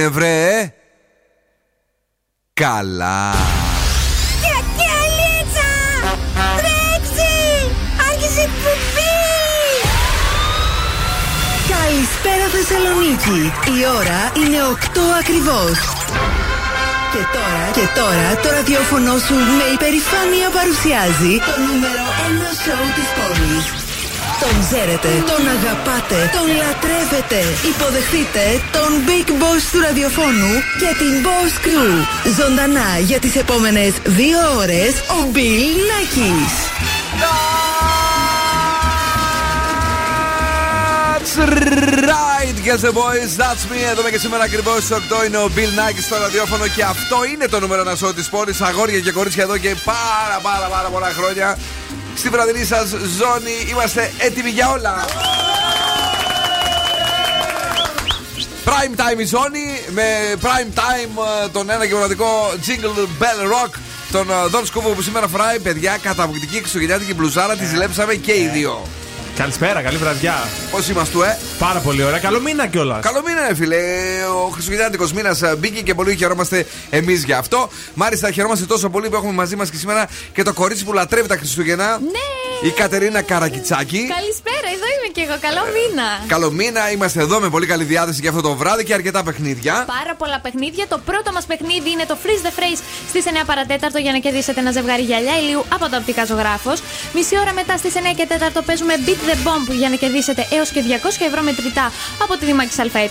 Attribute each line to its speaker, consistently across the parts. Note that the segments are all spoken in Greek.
Speaker 1: Τι έγινε βρε Καλά
Speaker 2: Κακιαλίτσα! Τρέξει! Άρχισε εκπομπή!
Speaker 3: Καλησπέρα Θεσσαλονίκη. Η ώρα είναι 8 ακριβώς. Και τώρα, και τώρα το ραδιόφωνο σου με υπερηφάνεια παρουσιάζει το νούμερο 1 σοου της πόλης. Τον ξέρετε, τον αγαπάτε, τον λατρεύετε. Υποδεχτείτε τον Big Boss του ραδιοφώνου και την Boss Crew. Ζωντανά για τις επόμενες δύο ώρες ο Bill Nackis.
Speaker 1: That's right, girls and boys, that's me. Εδώ και σήμερα ακριβώς στις 8 είναι ο Bill Nike στο ραδιόφωνο και αυτό είναι το νούμερο ένα σώμα της πόλης. Αγόρια και κορίτσια εδώ και πάρα πάρα πάρα πολλά χρόνια. Στη βραδινή σας ζώνη είμαστε έτοιμοι για όλα. Prime time η ζώνη με prime time ε, τον ένα και μοναδικό Jingle Bell Rock. Τον Δον Σκούβο που σήμερα φοράει παιδιά καταπληκτική χριστουγεννιάτικη μπλουζάρα. Τη ζηλέψαμε και οι δύο.
Speaker 4: Καλησπέρα, καλή βραδιά.
Speaker 1: Πώς είμαστε, ε;
Speaker 4: Πάρα πολύ ωραία. Καλό μήνα κιόλας.
Speaker 1: Καλό μήνα, ρε φίλε. Ο Χριστουγεννιάτικος μήνας μπήκε και πολύ χαιρόμαστε εμείς για αυτό. Μάλιστα, χαιρόμαστε τόσο πολύ που έχουμε μαζί μας και σήμερα και το κορίτσι που λατρεύει τα Χριστούγεννα.
Speaker 2: Ναι!
Speaker 1: Η Κατερίνα Καρακιτσάκη.
Speaker 2: Καλησπέρα, εδώ είμαι και εγώ. Καλό μήνα.
Speaker 1: Καλό μήνα, είμαστε εδώ με πολύ καλή διάθεση για αυτό το βράδυ και αρκετά παιχνίδια.
Speaker 2: Πάρα πολλά παιχνίδια. Το πρώτο μας παιχνίδι είναι το Freeze the Phrase στις 9 παρατέταρτο για να κερδίσετε ένα ζευγάρι γυαλιά ηλίου από το οπτικά ζωγράφος. Μισή ώρα μετά στις 9 και 4 παίζουμε Beat the Bomb για να κερδίσετε έως και 200 ευρώ μετρητά από τη Δήμαξη ΑΕ.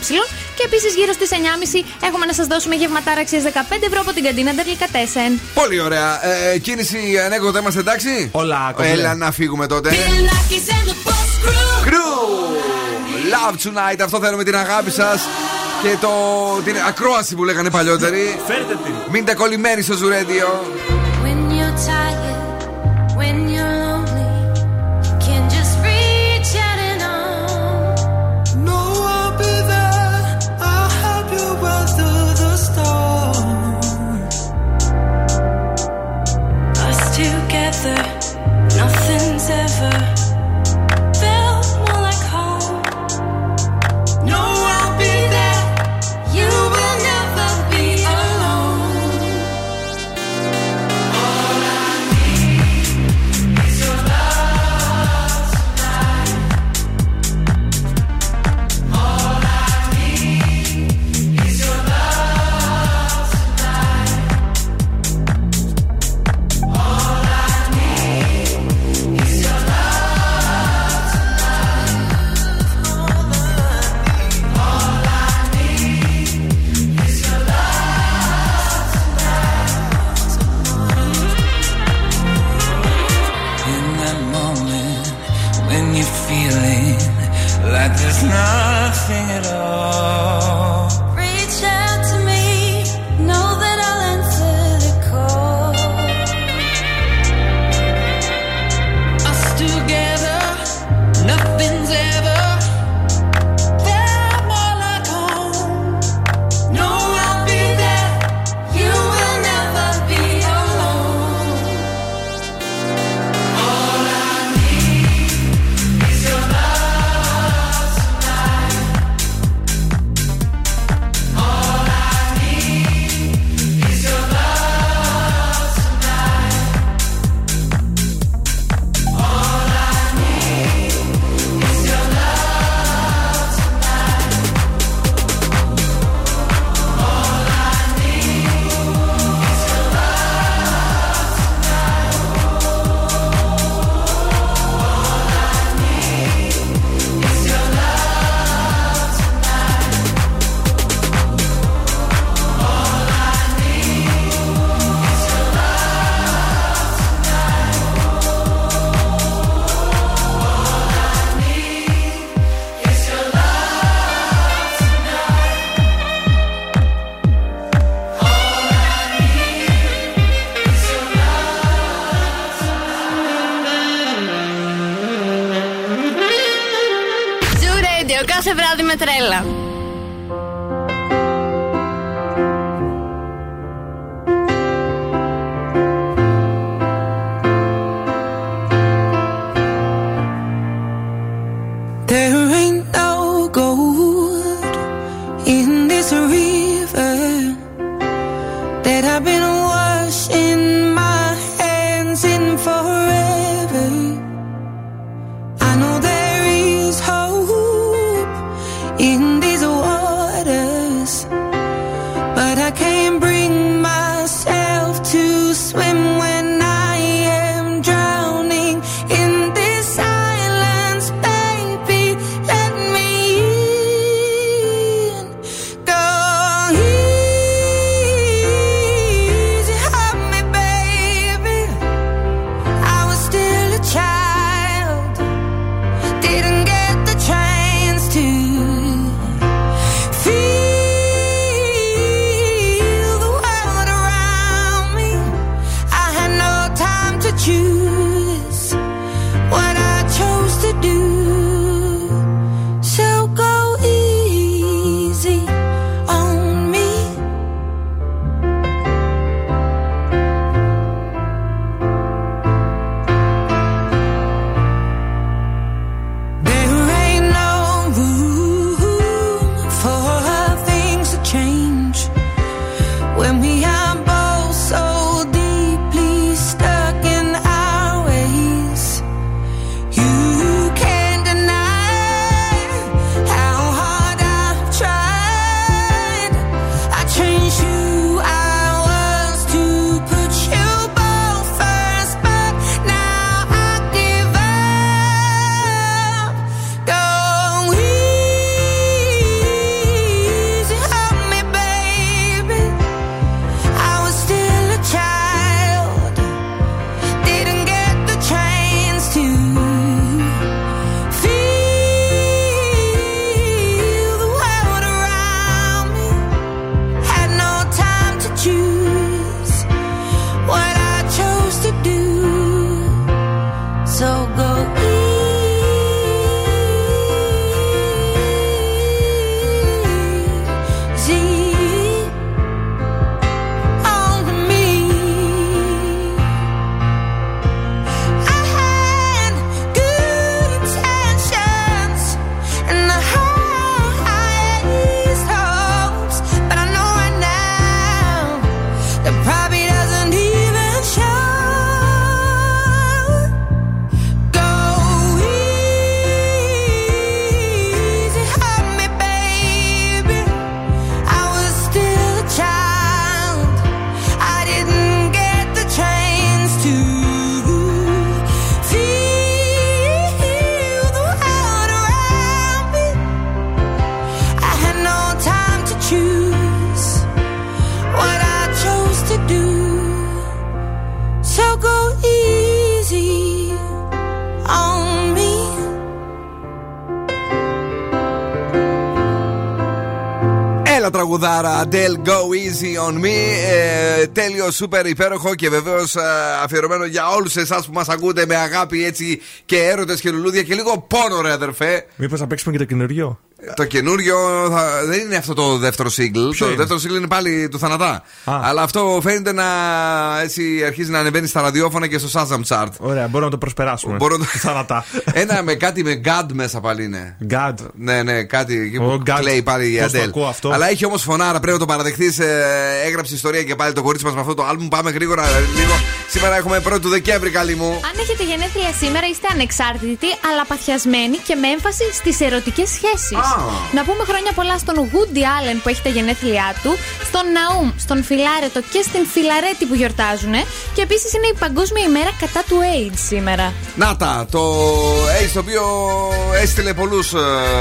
Speaker 2: Και επίσης γύρω στις 9.30 έχουμε να σας δώσουμε γευματάρα αξία 15 ευρώ από την καντίνα Ντερλικατέσεν.
Speaker 1: Πολύ ωραία. Ε, κίνηση ανέκδοτα είμαστε εντάξει;
Speaker 4: Όλα, κομπλέ.
Speaker 1: Έλα να φύγουμε τότε. Κρού! Love tonight, αυτό θέλουμε την αγάπη σας και το, την ακρόαση που λέγανε παλιότεροι.
Speaker 4: Φέρτε την.
Speaker 1: Μείνετε κολλημένοι στο Ζουρέντιο.
Speaker 5: When you're tired, on
Speaker 1: Me. Ε, τέλειο, σούπερ υπέροχο και βεβαίως αφιερωμένο για όλους εσάς που μας ακούτε με αγάπη έτσι και έρωτες και λουλούδια και λίγο πόνο, ρε αδερφέ.
Speaker 4: Μήπως θα παίξουμε και το καινούριο;
Speaker 1: Το καινούριο θα... δεν είναι αυτό το δεύτερο single.
Speaker 4: Ποιο
Speaker 1: το
Speaker 4: είναι;
Speaker 1: δεύτερο single είναι πάλι του Θανατά.
Speaker 4: Α.
Speaker 1: Αλλά αυτό φαίνεται να έτσι, αρχίζει να ανεβαίνει στα ραδιόφωνα και στο Shazam Chart.
Speaker 4: Ωραία, μπορούμε να το προσπεράσουμε.
Speaker 1: Μπορώ να-
Speaker 4: Θανατά.
Speaker 1: Ένα με κάτι με God μέσα πάλι είναι.
Speaker 4: God.
Speaker 1: Ναι, ναι, κάτι εκεί
Speaker 4: Ο
Speaker 1: που
Speaker 4: God.
Speaker 1: κλαίει πάλι η
Speaker 4: Πώς το
Speaker 1: Αντέλ.
Speaker 4: ακούω αυτό;
Speaker 1: Αλλά έχει όμως φωνάρα, πρέπει να το παραδεχτεί. έγραψε ιστορία και πάλι το κορίτσι μας με αυτό το άλμπουμ. Πάμε γρήγορα λίγο. Σήμερα έχουμε 1η του Δεκέμβρη, καλή μου.
Speaker 2: Αν έχετε γενέθλια σήμερα, είστε ανεξάρτητοι, αλλά παθιασμένοι και με έμφαση στις ερωτικές σχέσεις.
Speaker 1: Α.
Speaker 2: Να πούμε χρόνια πολλά στον Woody Allen που έχει τα γενέθλιά του, στον Ναούμ, στον Φιλάρετο και στην Φιλαρέτη που γιορτάζουν. Και επίσης είναι η Παγκόσμια ημέρα κατά του AIDS σήμερα.
Speaker 1: Να τα, το Ace το οποίο έστειλε πολλούς ε,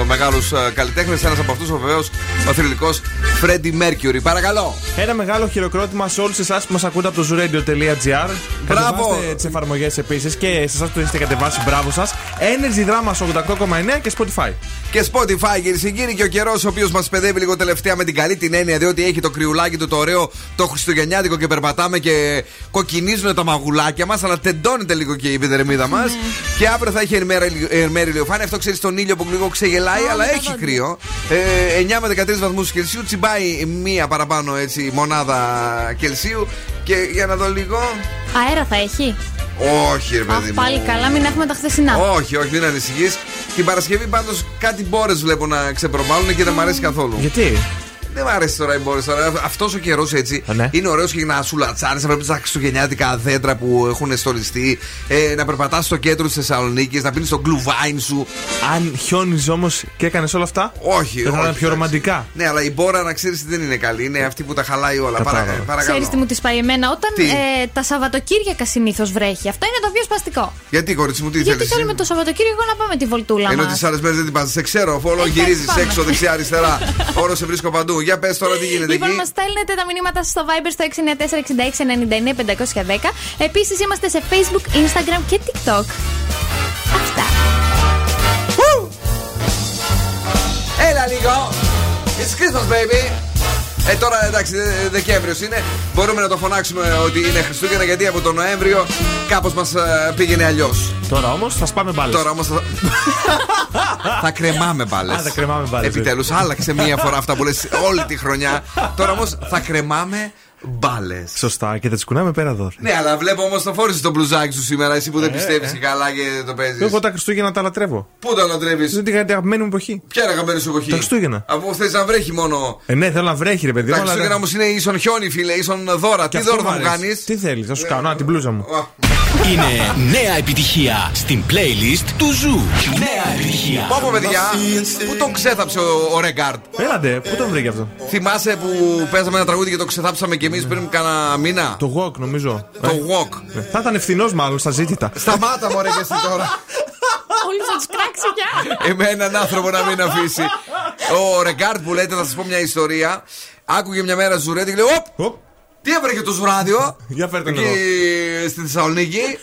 Speaker 1: μεγάλους ε, καλλιτέχνες. Ένας από αυτούς ο βεβαίως ο θρηλυκός Freddie Mercury. Παρακαλώ.
Speaker 4: Ένα μεγάλο χειροκρότημα σε όλους εσάς που μας ακούτε από το zooradio.gr.
Speaker 1: Μπράβο.
Speaker 4: Κατεβάστε τις εφαρμογές επίσης και σε εσάς που το έχετε κατεβάσει, μπράβο σας. Energy Drama 88,9 και Spotify.
Speaker 1: Και Spotify, κυρίε και κύριοι, και ο καιρός ο οποίος μας παιδεύει λίγο τελευταία με την καλή την έννοια, διότι έχει το κρυουλάκι του το ωραίο, το χριστουγεννιάτικο και περπατάμε και κοκκινίζουν τα μαγουλάκια μας, αλλά τεντώνεται λίγο και η επιδερμίδα μας. Και αύριο θα έχει ερμέρι ηλιοφάνεια. Αυτό ξέρεις τον ήλιο που λίγο ξεγελάει,
Speaker 2: Α,
Speaker 1: αλλά
Speaker 2: με τα
Speaker 1: έχει
Speaker 2: δόντια.
Speaker 1: κρύο. Ε, 9 με 13 βαθμούς Κελσίου, τσιμπάει μία παραπάνω έτσι, μονάδα Κελσίου. Και για να δω λίγο.
Speaker 2: Αέρα θα έχει.
Speaker 1: Όχι, ρε παιδί
Speaker 2: Αχ,
Speaker 1: μου.
Speaker 2: πάλι καλά, μην έχουμε τα χθεσινά.
Speaker 1: Όχι, όχι, μην ανησυχείς. Την Παρασκευή πάντως κάτι μπόρες βλέπω να ξεπροβάλλουν και δεν μ' αρέσει καθόλου.
Speaker 4: Γιατί;
Speaker 1: Δεν μ' αρέσει τώρα οι μπόρε τώρα. Αυτός ο καιρός έτσι
Speaker 4: Α, ναι.
Speaker 1: είναι ωραίος και να σου λατσάρει. Να βλέπεις τα χριστουγεννιάτικα δέντρα που έχουν στολιστεί. Ε, να περπατάς στο κέντρο της Θεσσαλονίκης, να πίνεις το γκλουβάιν σου.
Speaker 4: Αν χιόνιζες όμως και έκανες όλα αυτά.
Speaker 1: Όχι,
Speaker 4: Δεν θα
Speaker 1: όχι,
Speaker 4: ήταν πιο
Speaker 1: εντάξει.
Speaker 4: ρομαντικά.
Speaker 1: Ναι, αλλά η μπόρα να ξέρεις δεν είναι καλή. Είναι αυτή που τα χαλάει όλα. Παρα,
Speaker 4: Κατάλαβα.
Speaker 1: παρακαλώ.
Speaker 2: Ξέρεις τι μου τη πάει εμένα; Όταν
Speaker 1: Τι;
Speaker 2: ε, τα Σαββατοκύριακα συνήθως βρέχει. Αυτό είναι το πιο σπαστικό.
Speaker 1: Γιατί κορίτσι μου, τι
Speaker 2: Γιατί
Speaker 1: θέλεις.
Speaker 2: θέλουμε το Σαββατοκύριακο να πάμε τη βολτούλα
Speaker 1: Ενώ
Speaker 2: μας.
Speaker 1: τις άλλες μέρες δεν την πας. Σε ξέρω, αφού όλο
Speaker 2: Ε,
Speaker 1: γυρίζεις
Speaker 2: πάμε.
Speaker 1: έξω, δεξιά, αριστερά. Όρο σε βρίσκω παντού. Για πες τώρα τι γίνεται
Speaker 2: Λοιπόν,
Speaker 1: εκεί.
Speaker 2: μας στέλνετε τα μηνύματα σας στο Viber στο 694-6699-510. Επίσης είμαστε σε Facebook, Instagram και TikTok. Αυτά.
Speaker 1: Έλα λίγο! It's Christmas, baby! Ε, τώρα εντάξει, Δεκέμβριος είναι. Μπορούμε να το φωνάξουμε ότι είναι Χριστούγεννα γιατί από τον Νοέμβριο κάπως μας πήγαινε αλλιώς.
Speaker 4: Τώρα όμως θα σπάμε μπάλες.
Speaker 1: Τώρα όμως θα... θα κρεμάμε μπάλες.
Speaker 4: Α, θα κρεμάμε μπάλες,
Speaker 1: Επιτέλους, άλλαξε μία φορά αυτά που λες όλη τη χρονιά. Τώρα όμως θα κρεμάμε μπάλες.
Speaker 4: Σωστά και θα τις κουνάμε πέρα εδώ.
Speaker 1: Ναι, αλλά βλέπω όμως το φόρησε το μπλουζάκι σου σήμερα. Εσύ που δεν
Speaker 4: Ε,
Speaker 1: πιστεύεις
Speaker 4: ε.
Speaker 1: καλά και το παίζεις.
Speaker 4: Εγώ τα Χριστούγεννα τα λατρεύω.
Speaker 1: Πού το ανατρέπει,
Speaker 4: Είναι την αγαπημένη μου εποχή.
Speaker 1: Ποια είναι αγαπημένη σου εποχή;
Speaker 4: Τα Χριστούγεννα.
Speaker 1: Αφού θες να βρέχει μόνο.
Speaker 4: Ε, ναι, θέλω να βρέχει, ρε παιδί
Speaker 1: Τα
Speaker 4: μου. αλλά-
Speaker 1: Χριστούγεννα όμως είναι ίσον χιόνι, φίλε, ίσον δώρα.
Speaker 4: Και
Speaker 1: Τι
Speaker 4: αυτό
Speaker 1: δώρο θα
Speaker 4: μ'
Speaker 1: μου
Speaker 4: αρέσει.
Speaker 1: κάνεις;
Speaker 4: Τι θέλεις, θα σου κάνω. Α, την μπλούζα μου.
Speaker 6: Είναι νέα επιτυχία στην playlist του Zoo. Νέα επιτυχία.
Speaker 1: Πόπο, παιδιά, πού τον ξέθαψε ο, ο Ρεγκάρντ.
Speaker 4: Έλατε, πού τον βρήκε αυτό;
Speaker 1: Θυμάσαι που παίζαμε ένα τραγούδι και το ξεθάψαμε κι εμείς πριν κάνα μήνα.
Speaker 4: Το walk, νομίζω.
Speaker 1: Το walk.
Speaker 4: Ε, Θα ήταν ευθυνός μάλλον στα ζήτητα.
Speaker 1: Σταμάτα, μωρέ και εσύ τώρα.
Speaker 2: Όλοι θα τους κράξει πια.
Speaker 1: Εμένα έναν άνθρωπο να μην αφήσει. Ο Ρεγκάρντ που λέτε, θα σας πω μια ιστορία. Άκουγε μια μέρα ζουρέτη και λέει: Οπ,
Speaker 4: Οπ,
Speaker 1: τι έβρεχε το ζουράδιο;
Speaker 4: Για φέρτε τον
Speaker 1: Εκεί στη Θεσσαλονίκη.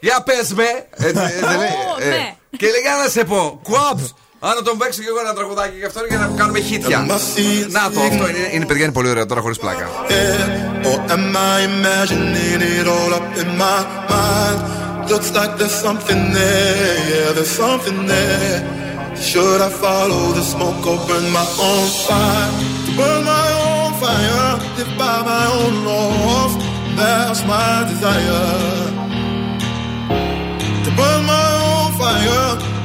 Speaker 1: Για πες με. Έτσι, έτσι δεν λέει.
Speaker 2: Ω,
Speaker 1: Ε,
Speaker 2: ναι.
Speaker 1: Και λέει: Για να σε πω. Κουάμπ. Αν να τον παίξω και εγώ ένα τραγουδάκι και αυτό για να κάνουμε χίτια. Να το, αυτό είναι, είναι παιδιά, είναι πολύ ωραίο τώρα χωρί πλάκα.
Speaker 7: Or am I imagining it all up in my mind? Looks like there's something there, yeah, there's something there. Should I follow the smoke or burn my own fire? Burn my own fire, live by my own laws. That's my desire. To burn my own fire,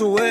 Speaker 1: away.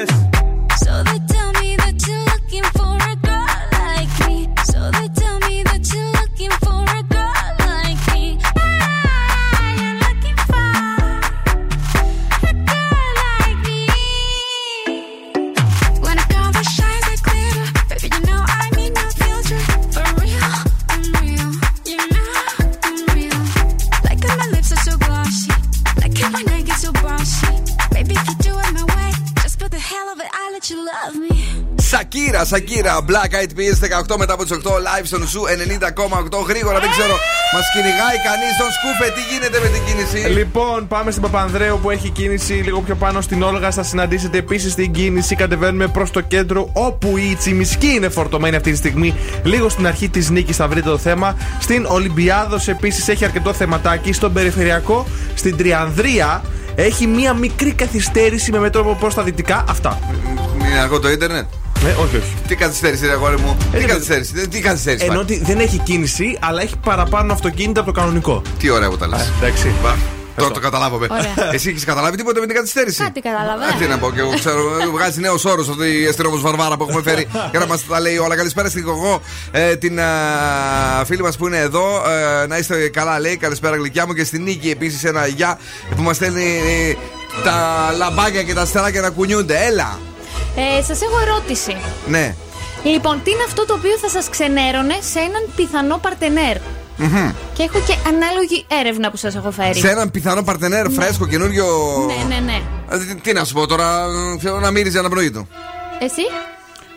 Speaker 1: 18 μετά από τις 8 live στον σου 90,8 γρήγορα. Δεν ξέρω, μας κυνηγάει κανείς στον σκούφε. Τι γίνεται με την κίνηση;
Speaker 4: Λοιπόν, πάμε στην Παπανδρέου που έχει κίνηση λίγο πιο πάνω στην Όλγα. Θα συναντήσετε επίσης την κίνηση. Κατεβαίνουμε προς το κέντρο όπου η Τσιμισκή είναι φορτωμένη αυτή τη στιγμή. Λίγο στην αρχή της νίκης θα βρείτε το θέμα. Στην Ολυμπιάδος επίσης έχει αρκετό θεματάκι. Στον Περιφερειακό, στην Τριανδρία έχει μία μικρή καθυστέρηση με μέτρο προ τα δυτικά. Αυτά.
Speaker 1: Είναι αργό το ίντερνετ.
Speaker 4: Ναι, όχι, όχι.
Speaker 1: Τι καθυστέρηση, ρε αγόρι μου. Τι
Speaker 4: Ε,
Speaker 1: καθυστέρηση, τι- τι καθυστέρηση.
Speaker 4: Ενώ
Speaker 1: υπάρχει;
Speaker 4: ότι δεν έχει κίνηση, αλλά έχει παραπάνω αυτοκίνητα από το κανονικό.
Speaker 1: Τι ωραία που τα λες.
Speaker 4: Εντάξει.
Speaker 1: Τώρα το καταλάβαμε.
Speaker 2: Ωραία.
Speaker 1: Εσύ έχεις καταλάβει τίποτα με την καθυστέρηση;
Speaker 2: Κάτι κατάλαβα.
Speaker 1: Α, Τι να πω, και εγώ ξέρω, βγάζει νέος όρος αυτή η αστυνόμος Βαρβάρα που έχουμε φέρει για να μας τα λέει όλα. Καλησπέρα στην Κογό, ε, την α, φίλη μας που είναι εδώ. Ε, να είστε καλά, λέει. Καλησπέρα, γλυκιά μου. Και στην Νίκη επίσης ένα γεια που μας στέλνει. ε, τα λαμπάκια και τα αστεράκια να κουνιούνται. Έλα.
Speaker 2: Ε, Σας έχω ερώτηση.
Speaker 1: Ναι.
Speaker 2: Λοιπόν, τι είναι αυτό το οποίο θα σας ξενέρωνε σε έναν πιθανό παρτενέρ; Και έχω και ανάλογη έρευνα που σας έχω φέρει.
Speaker 1: Σε έναν πιθανό παρτενέρ φρέσκο καινούριο.
Speaker 2: Ναι, ναι, ναι.
Speaker 1: Ε, τι- Τι να σου πω τώρα, ε, θέλω να μύριζε αναπνοή του.
Speaker 2: Εσύ,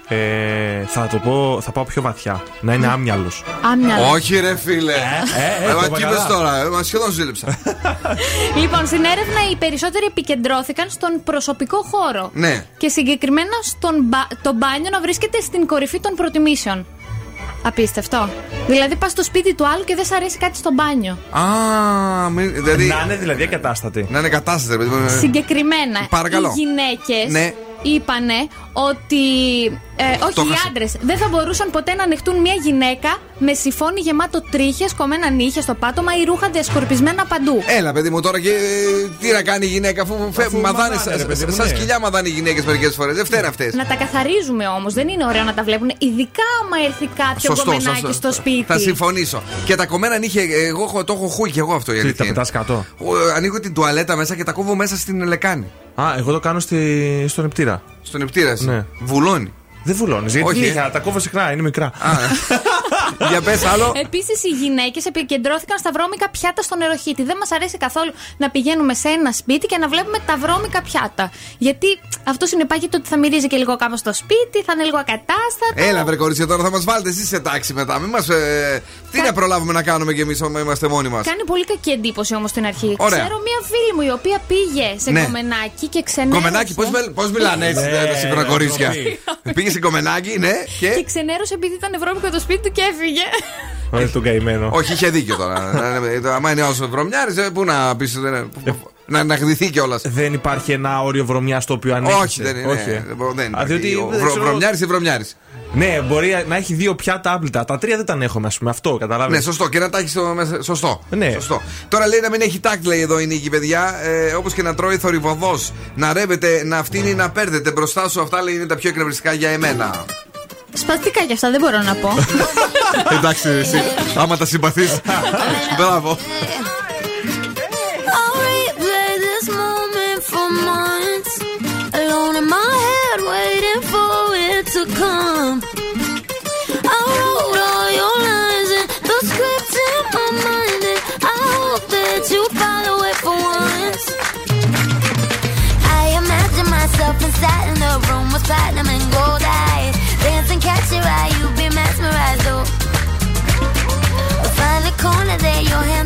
Speaker 4: Ε, θα το πω, θα πάω πιο βαθιά. Να είναι άμυαλος.
Speaker 2: άμυαλος.
Speaker 1: Όχι, ρε φίλε.
Speaker 4: ε,
Speaker 1: Ε,
Speaker 4: το
Speaker 1: μα
Speaker 4: είπα
Speaker 1: τι
Speaker 4: καλά.
Speaker 1: είπες τώρα, ε, μα σχεδόν ζήλεψα.
Speaker 2: Λοιπόν, στην έρευνα οι περισσότεροι επικεντρώθηκαν στον προσωπικό χώρο.
Speaker 1: Ναι.
Speaker 2: Και συγκεκριμένα στον μπα- το μπάνιο να βρίσκεται στην κορυφή των προτιμήσεων. Απίστευτο. Δηλαδή, πας στο σπίτι του άλλου και δεν σ' αρέσει κάτι στο μπάνιο.
Speaker 1: Α, μην- δηλαδή.
Speaker 4: Να είναι δηλαδή ακατάστατη.
Speaker 1: Να είναι κατάσταση, ρε παιδί μου.
Speaker 2: Συγκεκριμένα,
Speaker 1: Ε, Παρακαλώ.
Speaker 2: οι γυναίκες
Speaker 1: Ναι.
Speaker 2: είπανε ότι. Ε, όχι,
Speaker 1: Το
Speaker 2: οι
Speaker 1: χάσα.
Speaker 2: άντρες δεν θα μπορούσαν ποτέ να ανοιχτούν μια γυναίκα με σιφόνι γεμάτο τρίχες, κομμένα νύχια στο πάτωμα ή ρούχα διασκορπισμένα παντού.
Speaker 1: Έλα, παιδί μου, τώρα και ε, τι να κάνει η γυναίκα, αφού φεύγουν, μαδάνε.
Speaker 4: μαδάνε, ρε παιδί μου,
Speaker 1: Σαν
Speaker 4: ναι.
Speaker 1: σκυλιά μαδάνε οι γυναίκες μερικές φορές. Δεν φταίνουν αυτές.
Speaker 2: Να τα καθαρίζουμε όμως, δεν είναι ωραίο να τα βλέπουν. Ειδικά άμα έρθει κάποιο κομμενάκι στο σπίτι.
Speaker 1: Θα συμφωνήσω. Και τα κομμένα νύχια, εγώ έχω- το έχω χούει και εγώ αυτό η
Speaker 4: Τι,
Speaker 1: αλήθεια
Speaker 4: τα
Speaker 1: είναι.
Speaker 4: πετά κάτω;
Speaker 1: Ο, Ανοίγω την τουαλέτα μέσα και τα κόβω μέσα στην λεκάνη.
Speaker 4: Α, εγώ το κάνω στη... στον νεπτήρα.
Speaker 1: Στον επτήρας εσύ.
Speaker 4: Ναι.
Speaker 1: Βουλώνει.
Speaker 4: Δεν βουλώνεις. Γιατί
Speaker 1: Όχι, ε.
Speaker 4: είχα, τα κόβω συχνά, είναι μικρά.
Speaker 1: Α, Για πες άλλο.
Speaker 2: Επίσης, οι γυναίκες επικεντρώθηκαν στα βρώμικα πιάτα στο νεροχύτη. Δεν μας αρέσει καθόλου να πηγαίνουμε σε ένα σπίτι και να βλέπουμε τα βρώμικα πιάτα. Γιατί αυτός συνεπάγεται ότι θα μυρίζει και λίγο κάπως στο σπίτι, θα είναι λίγο ακατάστατο.
Speaker 1: Έλα, βρε κορίτσια, τώρα θα μας βάλετε εσείς σε τάξη μετά. Μην μας, ε, Τι να προλάβουμε να κάνουμε κι εμείς όταν είμαστε μόνοι μας;
Speaker 2: Κάνει πολύ κακή εντύπωση όμως στην αρχή.
Speaker 1: Ωραία.
Speaker 2: Ξέρω μία φίλη μου η οποία πήγε σε
Speaker 1: Ναι.
Speaker 2: κομμενάκι και ξενέρωσε.
Speaker 1: Κομμενάκι, πώς μιλάνε έτσι
Speaker 4: Ναι,
Speaker 1: τα σύγχρονα
Speaker 4: ναι,
Speaker 1: κορίτσια.
Speaker 4: ντροπή.
Speaker 1: Πήγε σε κομμενάκι, ναι,
Speaker 2: Και;
Speaker 1: Και.
Speaker 2: ξενέρωσε επειδή ήταν βρώμικο το σπίτι του και έφυγε.
Speaker 4: Ωραία, τον καημένο.
Speaker 1: Όχι, είχε δίκιο τώρα. Άμα είναι όσο βρωμιάρη, πού να πεις. Να, να γδυθεί κιόλας.
Speaker 4: Δεν υπάρχει ένα όριο βρωμιάς στο οποίο ανήκει.
Speaker 1: Όχι, δεν είναι.
Speaker 4: ε.
Speaker 1: δεν μπο- δεν
Speaker 4: Α, διότι,
Speaker 1: υπάρχει. Ο
Speaker 4: δεν
Speaker 1: βρο-
Speaker 4: ξέρω-
Speaker 1: Βρωμιάρης ή βρωμιάρη.
Speaker 4: Ναι, μπορεί να έχει δύο πιάτα άπλυτα. Τα τρία δεν τα έχουμε, ας πούμε. Αυτό, καταλάβει.
Speaker 1: Ναι, σωστό. Και να τα έχεις στο μέσα. Σωστό.
Speaker 4: Ναι.
Speaker 1: σωστό. Τώρα λέει να μην έχει τάκτ, λέει εδώ η νίκη, παιδιά. Ε, Όπως και να τρώει θορυβοδός. Να ρεύεται, να φτύνει, να παίρνετε μπροστά σου. Αυτά λέει είναι τα πιο εκνευριστικά για εμένα.
Speaker 2: Σπαστικά κι αυτά, δεν μπορώ να πω.
Speaker 1: Εντάξει, εσύ. Άμα τα συμπαθείς. Μπράβο.
Speaker 5: I'll replay this moment for months. Alone in my your
Speaker 8: hand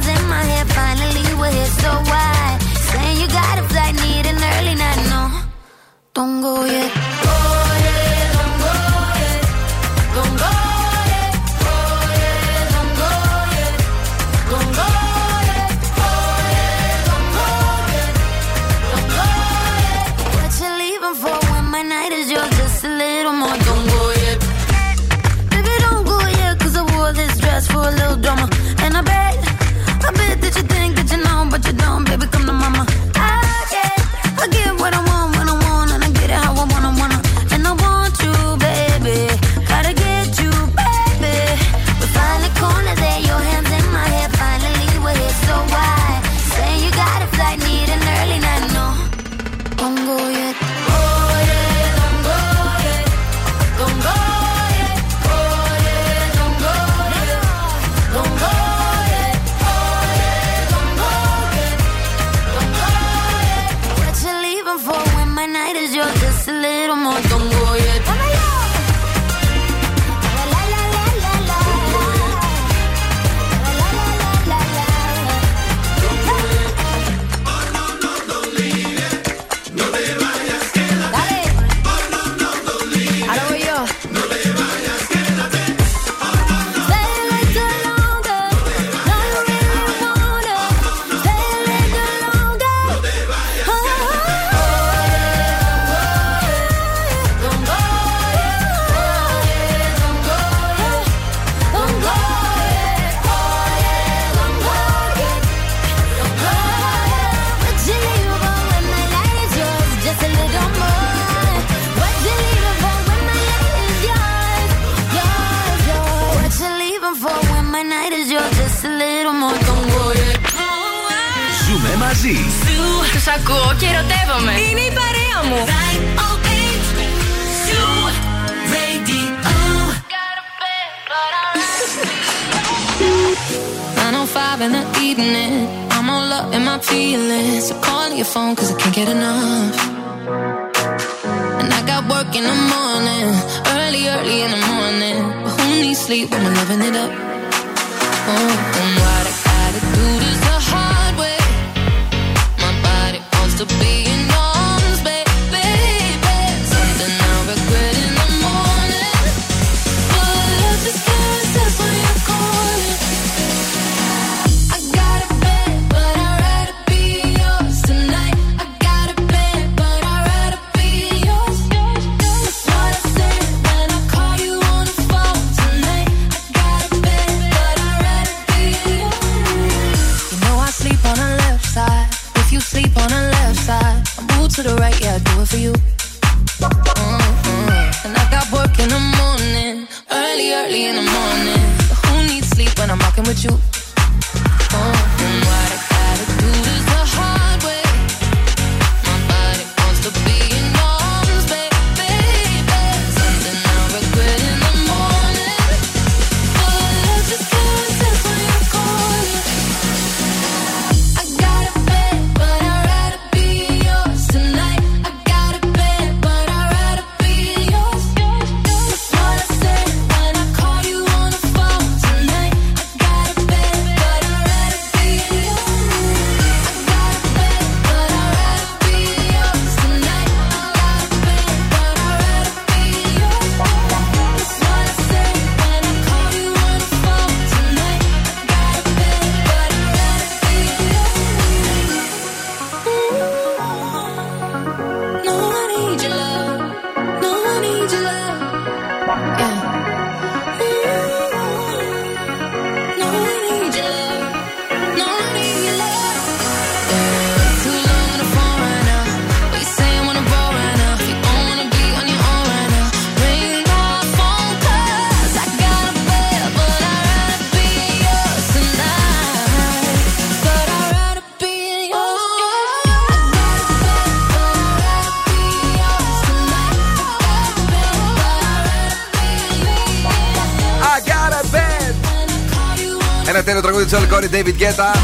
Speaker 8: τραγούδι Joel Corry David Guetta.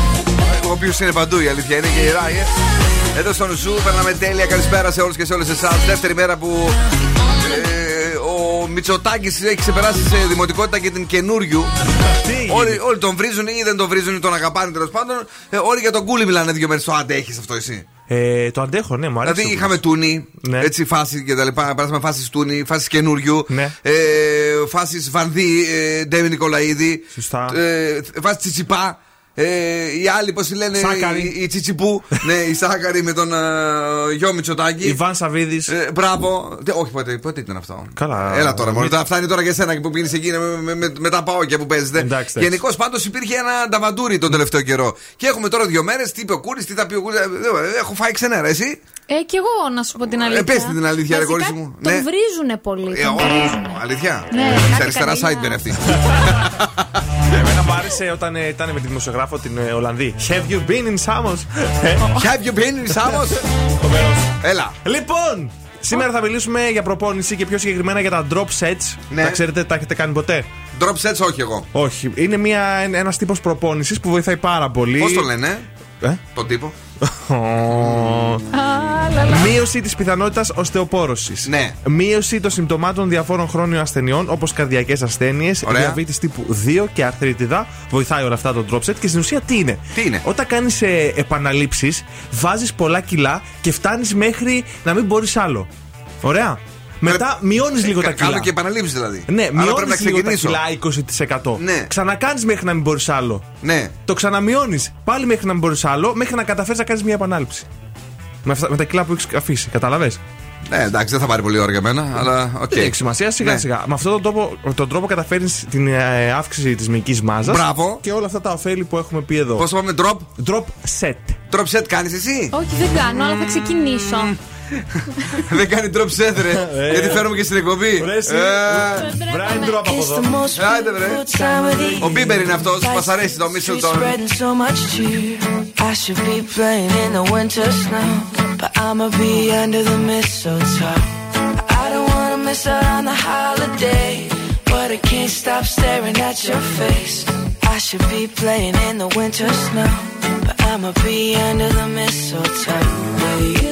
Speaker 8: Ο οποίος είναι παντού η αλήθεια είναι και η RAYE. Εδώ στον Zoo περνάμε τέλεια. Καλησπέρα σε όλους και σε όλες εσάς. Δεύτερη μέρα που ε, ο Μητσοτάκης έχει ξεπεράσει σε δημοτικότητα και την Καινούργιου. όλοι, όλοι τον βρίζουν ή δεν τον βρίζουν ή τον αγαπάνε τέλος πάντων. Ε, όλοι για τον Κούλη μιλάνε δύο μέρες. Το αντέχεις αυτό εσύ;
Speaker 4: Ε, το αντέχω, ναι, μου αρέσει.
Speaker 8: Δηλαδή
Speaker 4: το
Speaker 8: είχαμε Τούνη,
Speaker 4: Ναι.
Speaker 8: έτσι φάση και τα λοιπά. Περάσαμε φάσεις Τούνη, φάσεις Καινούργιου.
Speaker 4: Ναι.
Speaker 8: Ε, φάσεις Βανδί, ε, Ντέμι Νικολαίδη.
Speaker 4: Σωστά.
Speaker 8: Ε, φάση Τσιτσιπά. Ε, οι άλλοι, πώς τη λένε,
Speaker 4: Σάκαρη.
Speaker 8: οι, οι Τσιτσιπού. ναι, η Σάκαρη με τον ε, γιο Μητσοτάκη.
Speaker 4: Ιβάν Σαββίδη.
Speaker 8: Ε, μπράβο. Τε- όχι, πότε, πότε ήταν αυτό;
Speaker 4: Καλά.
Speaker 8: Έλα τώρα, μόνο.
Speaker 4: Μην-
Speaker 8: Αυτά είναι τώρα για σένα που πίνει εκεί με, με, με, με τα παόκια που παίζετε.
Speaker 4: Εντάξει, εντάξει.
Speaker 8: Γενικώς πάντως υπήρχε ένα νταβαντούρι τον τελευταίο καιρό. Και έχουμε τώρα δύο μέρες. Τι είπε ο Κούρης, τι θα πει ο Κούρης. Έχω φάει ξενέρα, εσύ;
Speaker 2: Ε, κι εγώ να σου πω την αλήθεια.
Speaker 8: πες την αλήθεια, ρε,
Speaker 2: Βασικά,
Speaker 8: κορίτσι μου.
Speaker 2: Τον
Speaker 8: Ναι.
Speaker 2: βρίζουνε πολύ.
Speaker 8: Ε,
Speaker 2: τον
Speaker 8: ω,
Speaker 2: βρίζουνε.
Speaker 8: αλήθεια.
Speaker 2: Ναι,
Speaker 8: Στα
Speaker 2: κάτι
Speaker 8: αριστεράς
Speaker 2: καλή
Speaker 8: site
Speaker 2: να-
Speaker 8: μπαίνει αυτή.
Speaker 4: Εμένα μου άρεσε όταν ε, ήταν με τη δημοσιογράφο την ε, Ολλανδή. Have you been in Samos? Ε,
Speaker 8: Have you been in Samos? Έλα.
Speaker 4: Λοιπόν, σήμερα θα μιλήσουμε για προπόνηση και πιο συγκεκριμένα για τα drop sets.
Speaker 8: Ναι.
Speaker 4: Τα ξέρετε, τα έχετε κάνει ποτέ;
Speaker 8: Drop sets, όχι εγώ.
Speaker 4: Όχι. Είναι μια, ένας τύπος προπόνησης που βοηθάει πάρα πολύ.
Speaker 8: Πώς το λένε,
Speaker 4: Ε;
Speaker 8: τον τύπο.
Speaker 4: Μείωση της πιθανότητας οστεοπόρωσης.
Speaker 8: Ναι.
Speaker 4: Μείωση των συμπτωμάτων διαφόρων χρόνιων ασθενειών όπως καρδιακές ασθένειες,
Speaker 8: Ωραία.
Speaker 4: διαβήτης τύπου 2 και αρθρίτιδα. Βοηθάει όλα αυτά το drop set. Και στην ουσία τι είναι;
Speaker 8: Τι είναι;
Speaker 4: Όταν κάνεις επαναλήψεις, βάζεις πολλά κιλά και φτάνεις μέχρι να μην μπορείς άλλο. Ωραία. Μετά μειώνεις λίγο τα κιλά.
Speaker 8: Κάνω και επαναλήψεις δηλαδή.
Speaker 4: Ναι,
Speaker 8: Άρα πρέπει
Speaker 4: μειώνεις
Speaker 8: να
Speaker 4: λίγο τα
Speaker 8: ξεκινήσω.
Speaker 4: κιλά 20%.
Speaker 8: Ναι.
Speaker 4: Ξανακάνεις μέχρι να μην μπορείς άλλο.
Speaker 8: Ναι.
Speaker 4: Το ξαναμειώνεις πάλι μέχρι να μην μπορείς άλλο, μέχρι να καταφέρεις να κάνεις μια επανάληψη. Με, αυτά, με τα κιλά που έχεις αφήσει, κατάλαβες;
Speaker 8: Ναι, εντάξει, δεν θα πάρει πολύ ώρα για μένα, αλλά οκ.
Speaker 4: Δεν έχει σημασία, σιγά
Speaker 8: Ναι.
Speaker 4: σιγά. Με αυτόν τον τρόπο, τον τρόπο καταφέρνεις την ε, αύξηση της μυϊκής μάζας.
Speaker 8: Μπράβο.
Speaker 4: Και όλα αυτά τα οφέλη που έχουμε πει εδώ.
Speaker 8: Πώς το πάμε, drop;
Speaker 4: Drop set.
Speaker 8: Drop set κάνεις εσύ;
Speaker 2: Όχι, δεν κάνω, αλλά θα ξεκινήσω.
Speaker 1: Δεν κάνει drop set, ρε.
Speaker 4: Ε.
Speaker 1: Γιατί φέρουμε και στην εκπομπή.
Speaker 4: Ρε, εσύ.
Speaker 1: Ε,
Speaker 4: Brian drop από εδώ.
Speaker 1: Άντε, βρε. Ο Μπίμπερ είναι αυτό. Μα αρέσει το Mistletoe.
Speaker 9: spreading so much cheer. I should be playing in the winter snow, but I'ma be under the mistletoe. I don't wanna miss out on the holiday, but I can't stop staring at your face. I should be playing in the winter snow, but I'ma be under the mistletoe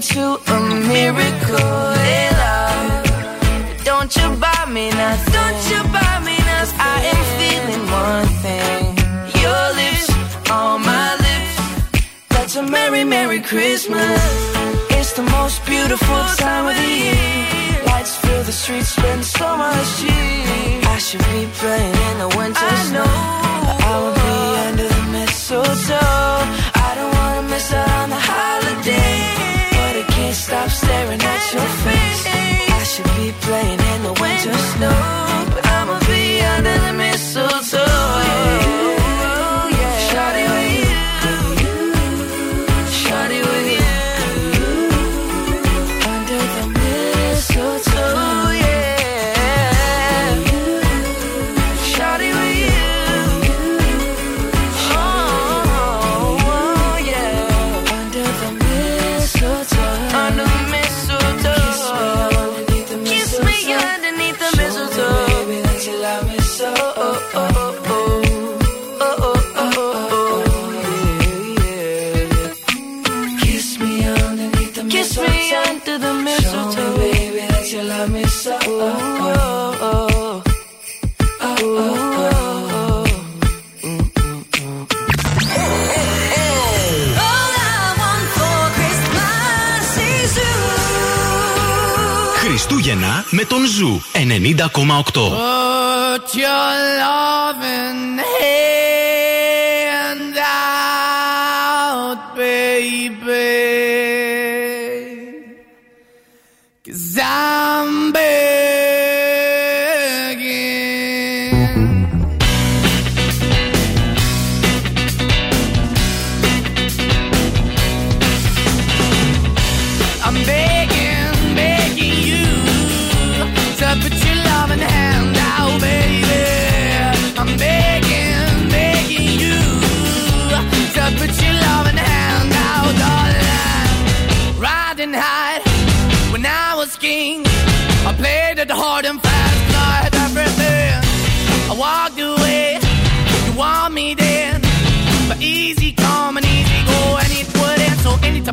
Speaker 9: To a miracle. Hey, love. Don't you buy me nothing. Don't you buy me nothing. I am feeling one thing. Your lips on my lips. That's a merry, merry Christmas. It's the most beautiful time of the year. Lights fill the streets, spend so much cheer. I should be playing in the winter snow. But I will be under the mistletoe. I don't wanna miss out on the your face. I should be playing in the winter snow.
Speaker 10: Με τον Ζου 90,8.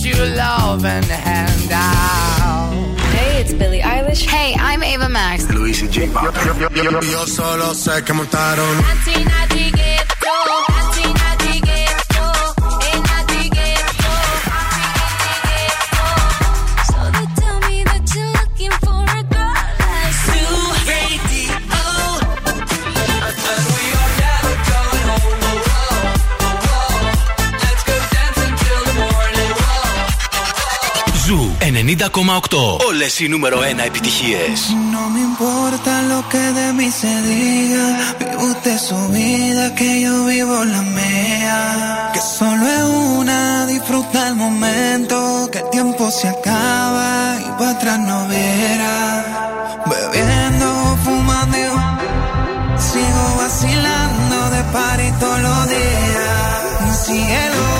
Speaker 10: To put your loving hand out.
Speaker 11: Hey, it's Billie Eilish. Hey, I'm Ava Max.
Speaker 12: Luis y J Yo solo sé que montaron.
Speaker 8: Όλες οι νούμερο 1 επιτυχίες.
Speaker 13: No me importa lo que de mí se diga. Vive usted su vida, que yo vivo la mía. Que solo es una, disfruta el momento. Que el tiempo se acaba y para atrás no viera. Bebiendo, fumando. Sigo vacilando de party todos los días. Cielo. Cielo.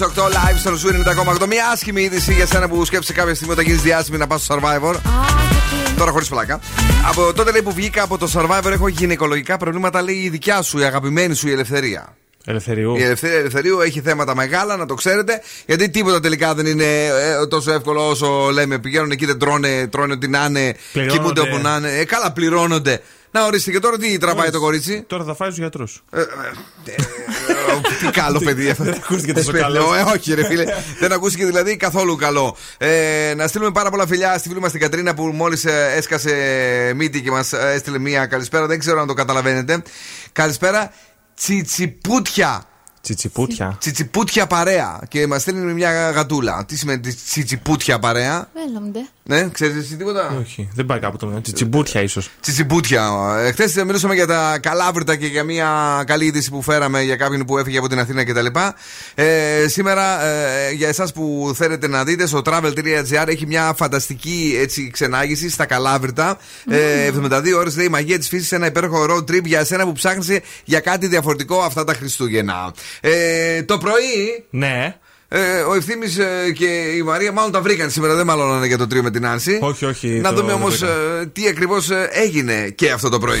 Speaker 1: 8 live στο Zoo Radio 90,8. Μια άσχημη είδηση για σένα που σκέφτεσαι κάποια στιγμή όταν γίνεις διάσημη να πας στο Survivor. Τώρα χωρίς πλάκα. Από τότε λέει που βγήκα από το Survivor έχω γυναικολογικά προβλήματα, λέει η δικιά σου, η αγαπημένη σου η Ελευθερία.
Speaker 4: Ελευθεριού.
Speaker 1: Η Ελευθερία Ελευθερίου έχει θέματα μεγάλα, να το ξέρετε. Γιατί τίποτα τελικά δεν είναι ε, τόσο εύκολο όσο λέμε. Πηγαίνουν εκεί, δεν τρώνε, τρώνε ό,τι να είναι,
Speaker 4: Πληρώνονται.
Speaker 1: κοιμούνται όπου να είναι. Ε, καλά, πληρώνονται. Να ορίστε και τώρα τι τραβάει το κορίτσι;
Speaker 4: Τώρα θα φάει τους γιατρούς.
Speaker 1: Ε, Τι καλό παιδί αυτό.
Speaker 4: Δεν ακούστηκε τόσο
Speaker 1: Ε, παιδί,
Speaker 4: καλός.
Speaker 1: ε, Όχι, ρε φίλε. Δεν ακούστηκε δηλαδή καθόλου καλό. Ε, να στείλουμε πάρα πολλά φιλιά στη φίλη μας την Κατρίνα που μόλις έσκασε μύτη και μας έστειλε μία καλησπέρα. Δεν ξέρω αν το καταλαβαίνετε. Καλησπέρα. Τσιτσιπούτια.
Speaker 4: Τσιτσιπούτια.
Speaker 1: Τσιτσιπούτια παρέα. Και μας στέλνει μια γατούλα. Τι σημαίνει τσι- τσιτσιπούτια παρέα;
Speaker 2: Βέλονται.
Speaker 1: Ναι, ξέρεις εσύ τίποτα;
Speaker 4: Όχι, δεν πάει κάπου το μυαλό. Τσιτσιμπούτια ίσως.
Speaker 1: Τσιτσιμπούτια. Χθες μιλούσαμε για τα καλάβρητα και για μια καλή είδηση που φέραμε για κάποιον που έφυγε από την Αθήνα κτλ. Ε, σήμερα, ε, για εσάς που θέλετε να δείτε, στο travel.gr έχει μια φανταστική έτσι, ξενάγηση στα καλάβρητα. Ε, 72 ώρες λέει η μαγεία της φύσης, ένα υπέροχο road trip για εσένα που ψάχνεις για κάτι διαφορετικό αυτά τα Χριστούγεννα. Ε, το πρωί.
Speaker 4: Ναι.
Speaker 1: Ε, ο Ευθύνη και η Μαρία μάλλον τα βρήκαν σήμερα, δεν μάλλον για το τρίο με την Άνση.
Speaker 4: Όχι, όχι.
Speaker 1: Να
Speaker 4: το-
Speaker 1: δούμε
Speaker 4: δεν
Speaker 1: όμως
Speaker 4: βρήκα.
Speaker 1: τι ακριβώς έγινε και αυτό το πρωί.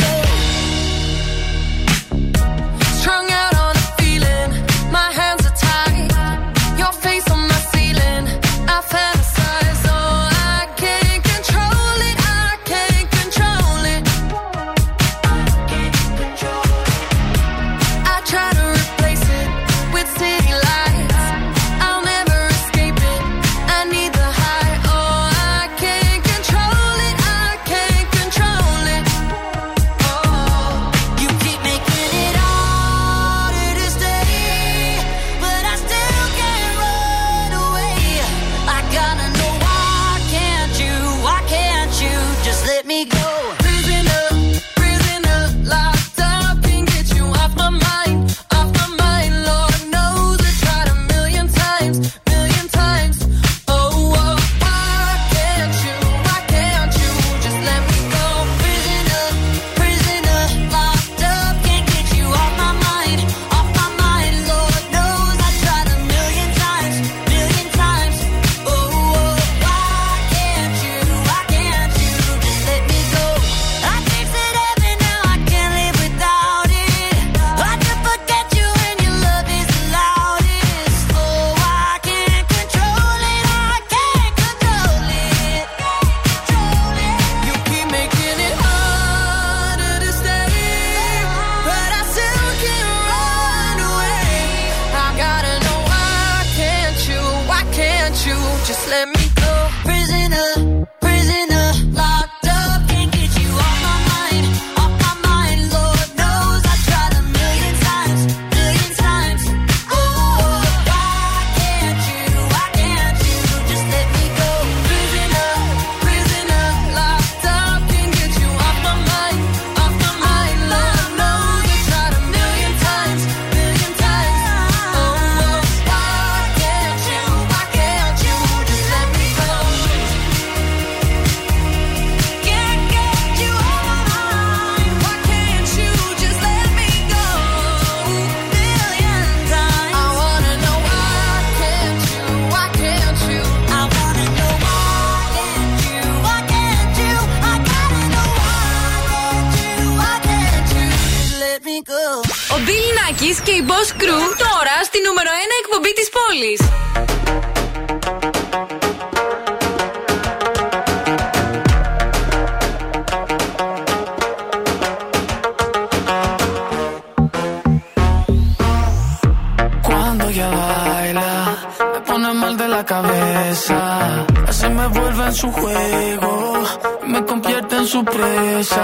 Speaker 14: go?
Speaker 8: La cabeza. Así me vuelve en su juego, me convierte en su presa.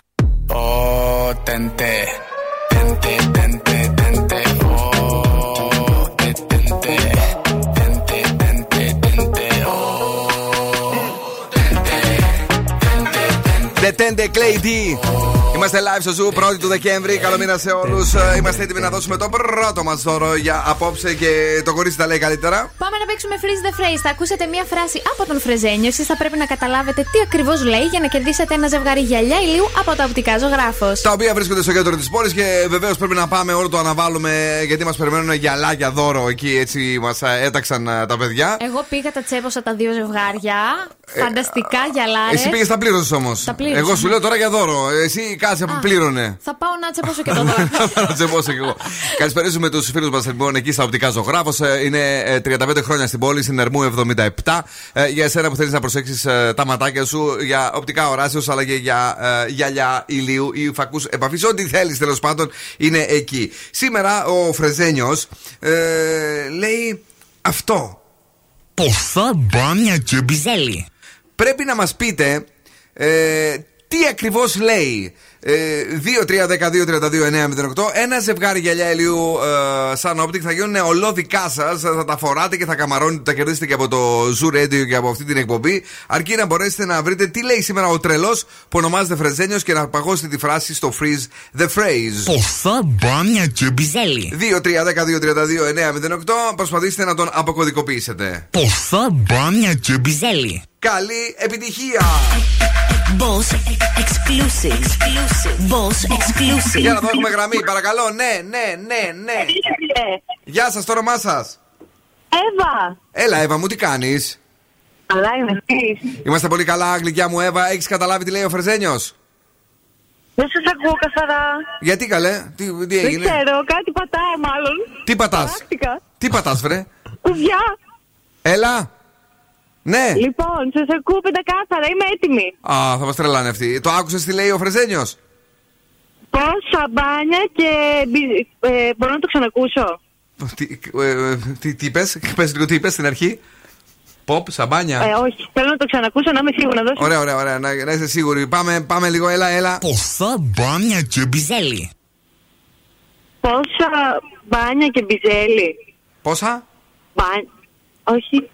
Speaker 1: Detente Clay D. Είμαστε live στο Zoo 1η του Δεκέμβρη. Καλό μήνα σε όλους. Είμαστε έτοιμοι να δώσουμε το πρώτο μας δώρο για απόψε και το κορίτσι τα λέει καλύτερα.
Speaker 2: Πάμε να παίξουμε freeze the phrase. Θα ακούσετε μία φράση από τον Φρεζένιο. Εσείς θα πρέπει να καταλάβετε τι ακριβώς λέει για να κερδίσετε ένα ζευγάρι γυαλιά ηλίου από τα οπτικά ζωγράφος.
Speaker 1: Τα οποία βρίσκονται στο κέντρο της πόλης και βεβαίως πρέπει να πάμε όλο το αναβάλουμε γιατί μας περιμένουν γυαλάκια δώρο εκεί έτσι μας έταξαν ε, τα παιδιά.
Speaker 2: Εγώ πήγα, τα τσέπωσα τα δύο ζευγάρια. Φανταστικά γυαλάρες.
Speaker 1: Ε, Εσύ πήγες τα πλήρωσες όμως.
Speaker 2: Τα πλήρωσα.
Speaker 1: Εγώ σου λέω τώρα για δώρο. Εσύ κάτσε που πλήρωνε.
Speaker 2: Θα πάω να τσεπώσω και το δώρο.
Speaker 1: Θα τσεπώσω κι εγώ. Καλησπέριζουμε τους φίλους μας λοιπόν εκεί στα οπτικά ζωγράφος. Είναι ε, 35 χρόνια στην πόλη, στην Ερμού 77. Ε, Για εσένα που θέλεις να προσέξεις τα ματάκια σου για οπτικά οράσεως αλλά και για ε, γυαλιά ηλίου ή φακού επαφής. Ό,τι θέλεις τέλος πάντων είναι εκεί. Σήμερα ο Φρεζένιος λέει αυτό.
Speaker 15: Ποσά μπάνια και μπιζέλι.
Speaker 1: Πρέπει να μας πείτε ε, τι ακριβώς λέει. Ε, 2-3-12-32-9-08 Ένα ζευγάρι γυαλιά ηλίου ε, Sun Optic θα γίνουν ολόδικά σας. Θα τα φοράτε και θα καμαρώνετε, τα κερδίσετε και από το Zoo Radio και από αυτή την εκπομπή. Αρκεί να μπορέσετε να βρείτε τι λέει σήμερα ο τρελός που ονομάζεται Φρεζένιος και να παγώσετε τη φράση στο freeze the phrase.
Speaker 15: Ποσά μπάνια και μπιζέλι.
Speaker 1: 2-3-12-32-9-08 Προσπαθήστε να τον αποκωδικοποιήσετε.
Speaker 15: Ποσά μπάνια και μπιζέλι.
Speaker 1: Καλή επιτυχία!
Speaker 14: Boss exclusive. Boss exclusive.
Speaker 1: Για να δω, έχουμε γραμμή, παρακαλώ. Ναι, ναι, ναι, ναι. Γεια σας, το όνομά σας.
Speaker 16: Εύα.
Speaker 1: Έλα, Εύα μου, τι κάνεις;
Speaker 16: Καλά είμαι εσύ.
Speaker 1: Είμαστε πολύ καλά, γλυκιά μου, Εύα. Έχεις καταλάβει τι λέει ο Φρεζένιο.
Speaker 16: Δεν σας ακούω καθαρά.
Speaker 1: Γιατί καλέ, τι, τι
Speaker 16: Δεν
Speaker 1: έγινε;
Speaker 16: ξέρω, κάτι πατάει μάλλον.
Speaker 1: Τι πατάς;
Speaker 16: Ταράχτηκα.
Speaker 1: Τι πατάς, βρε;
Speaker 16: Κουβιά.
Speaker 1: Έλα. Ναι.
Speaker 16: Λοιπόν, σας ακούω πεντακάθαρα, είμαι έτοιμη.
Speaker 1: Α, θα μας τρελάνε αυτοί. Το άκουσες τι λέει ο Φρεζένιος;
Speaker 16: Πώ σαμπάνια και. μπι- Ε, μπορώ να το ξανακούσω;
Speaker 1: Τι, ε, τι, τι είπες, πες λίγο τι είπες στην αρχή. Ποπ, σαμπάνια.
Speaker 16: Ε, όχι, θέλω να το ξανακούσω να είμαι σίγουρη να δώσω.
Speaker 1: Ωραία, ωραία, ωραία. Να, να είσαι σίγουροι. Πάμε, πάμε λίγο, έλα, έλα.
Speaker 15: Ποσά μπάνια και μπιζέλι.
Speaker 16: Πόσα μπάνια και μπιζέλι.
Speaker 1: Πόσα;
Speaker 16: Μπάνια. Όχι.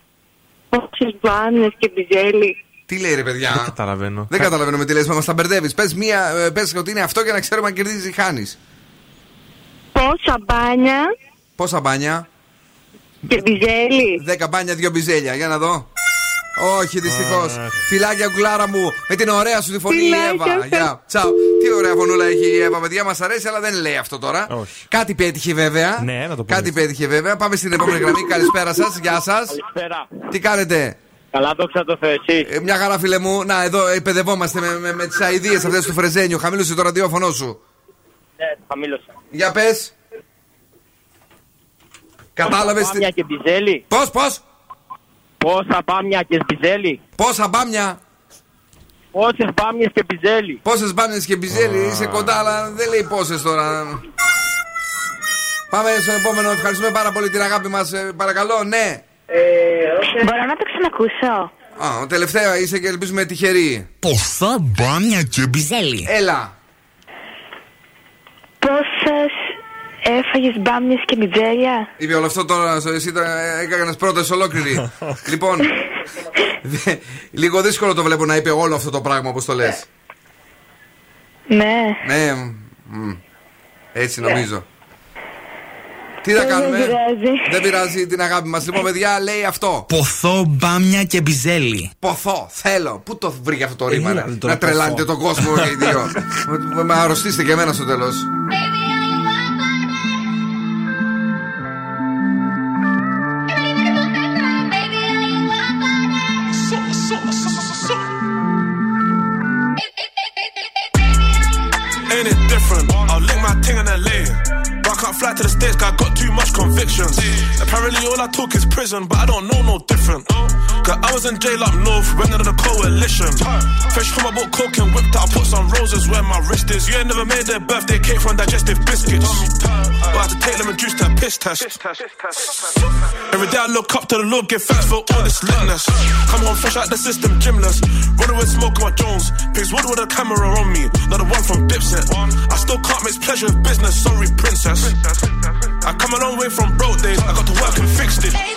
Speaker 16: Πόσε μπάνιε και μπιζέλι.
Speaker 1: Τι λέει ρε παιδιά;
Speaker 4: Δεν καταλαβαίνω.
Speaker 1: Δεν καταλαβαίνω με τι λες, μα τα μπερδεύεις. Πες μία, ε, πες ότι είναι αυτό για να ξέρουμε αν κερδίζεις ή χάνεις.
Speaker 16: Πόσα μπάνια
Speaker 1: Πόσα μπάνια;
Speaker 16: και μπιζέλι.
Speaker 1: Δέκα μπάνια, δύο μπιζέλια. Για να δω. Όχι, δυστυχώς. Φιλάκια, κουκλάρα μου, με την ωραία σου τη φωνή η
Speaker 16: Φιλάκια,
Speaker 1: Εύα.
Speaker 16: ευχαριστώ.
Speaker 1: Γεια. Τσαου. Τι ωραία φωνούλα έχει η Εύα, παιδιά, μας αρέσει, αλλά δεν λέει αυτό τώρα. Κάτι πέτυχε βέβαια.
Speaker 4: Ναι, να το πω
Speaker 1: Κάτι πέτυχε βέβαια. Πάμε στην επόμενη γραμμή. Καλησπέρα σας, γεια σας.
Speaker 17: Καλησπέρα.
Speaker 1: Τι κάνετε;
Speaker 17: Καλά, δόξα τω Θεώ, εσύ.
Speaker 1: Ε, μια χαρά, φίλε μου. Να, εδώ εκπαιδευόμαστε με, με, με τις αειδίε αυτές του Φρεζένιου. Χαμήλωσε το ραδιόφωνο σου.
Speaker 17: Ναι, χαμήλωσα.
Speaker 1: Για πες. Κατάλαβες.
Speaker 17: Πάμια και μπιζέλι.
Speaker 1: Πώς, πώς;
Speaker 17: Πόσα πάμια και μπιζέλι.
Speaker 1: Πόσα μπάμια;
Speaker 17: Πόσες πάμιε και μπιζέλι.
Speaker 1: Πόσες μπάμιες και μπιζέλι. Είσαι κοντά, αλλά δεν λέει πόσες τώρα. Πάμε στο επόμενο. Ευχαριστούμε πάρα πολύ την αγάπη μας. παρακαλώ, ναι.
Speaker 16: Μπορώ να το ξανακούσω;
Speaker 1: Α, ο τελευταίο είσαι και ελπίζουμε τυχερή.
Speaker 15: Πόσα μπάμια και μπιζέλι.
Speaker 1: Έλα.
Speaker 16: Πόσες έφαγες μπάμιες και μιτζέλια.
Speaker 1: Είπε όλο αυτό τώρα, εσύ έκανες πρώτες ολόκληρη. λοιπόν, δε- λίγο δύσκολο το βλέπω να είπε όλο αυτό το πράγμα όπως το λες.
Speaker 16: Ναι.
Speaker 1: Ναι, μ, έτσι νομίζω. Τι θα
Speaker 16: Δεν
Speaker 1: κάνουμε;
Speaker 16: πειράζει.
Speaker 1: Δεν πειράζει την αγάπη μας. Λοιπόν, παιδιά, λέει αυτό.
Speaker 15: Ποθό μπάμια και μπιζέλι.
Speaker 1: Ποθώ, θέλω. Πού το βρήκε αυτό το ρήμα,
Speaker 15: Ε,
Speaker 1: ρε;
Speaker 15: δηλαδή τώρα
Speaker 1: Να τρελάνετε
Speaker 15: ποθώ.
Speaker 1: τον κόσμο και οι δύο. Με- Με αρρωστήσετε και εμένα στο
Speaker 18: τέλος. Fly to the States, 'cause I got too much convictions. Apparently, all I talk is prison, but I don't know no different. I was in jail up north, went under the coalition. Fresh from my boat, coke and whipped out, put some roses where my wrist is. You ain't never made their birthday cake from digestive biscuits. But I had to take them and juice to a piss test. Every day I look up to the Lord, give thanks for all this litness. Come on, fresh out the system, gymless. Running with smoke on my Jones. Pigs wood with a camera on me, not the one from Dipset. I still can't mix pleasure with business, sorry, princess. I come a long way from broke days, I got to work and fixed it.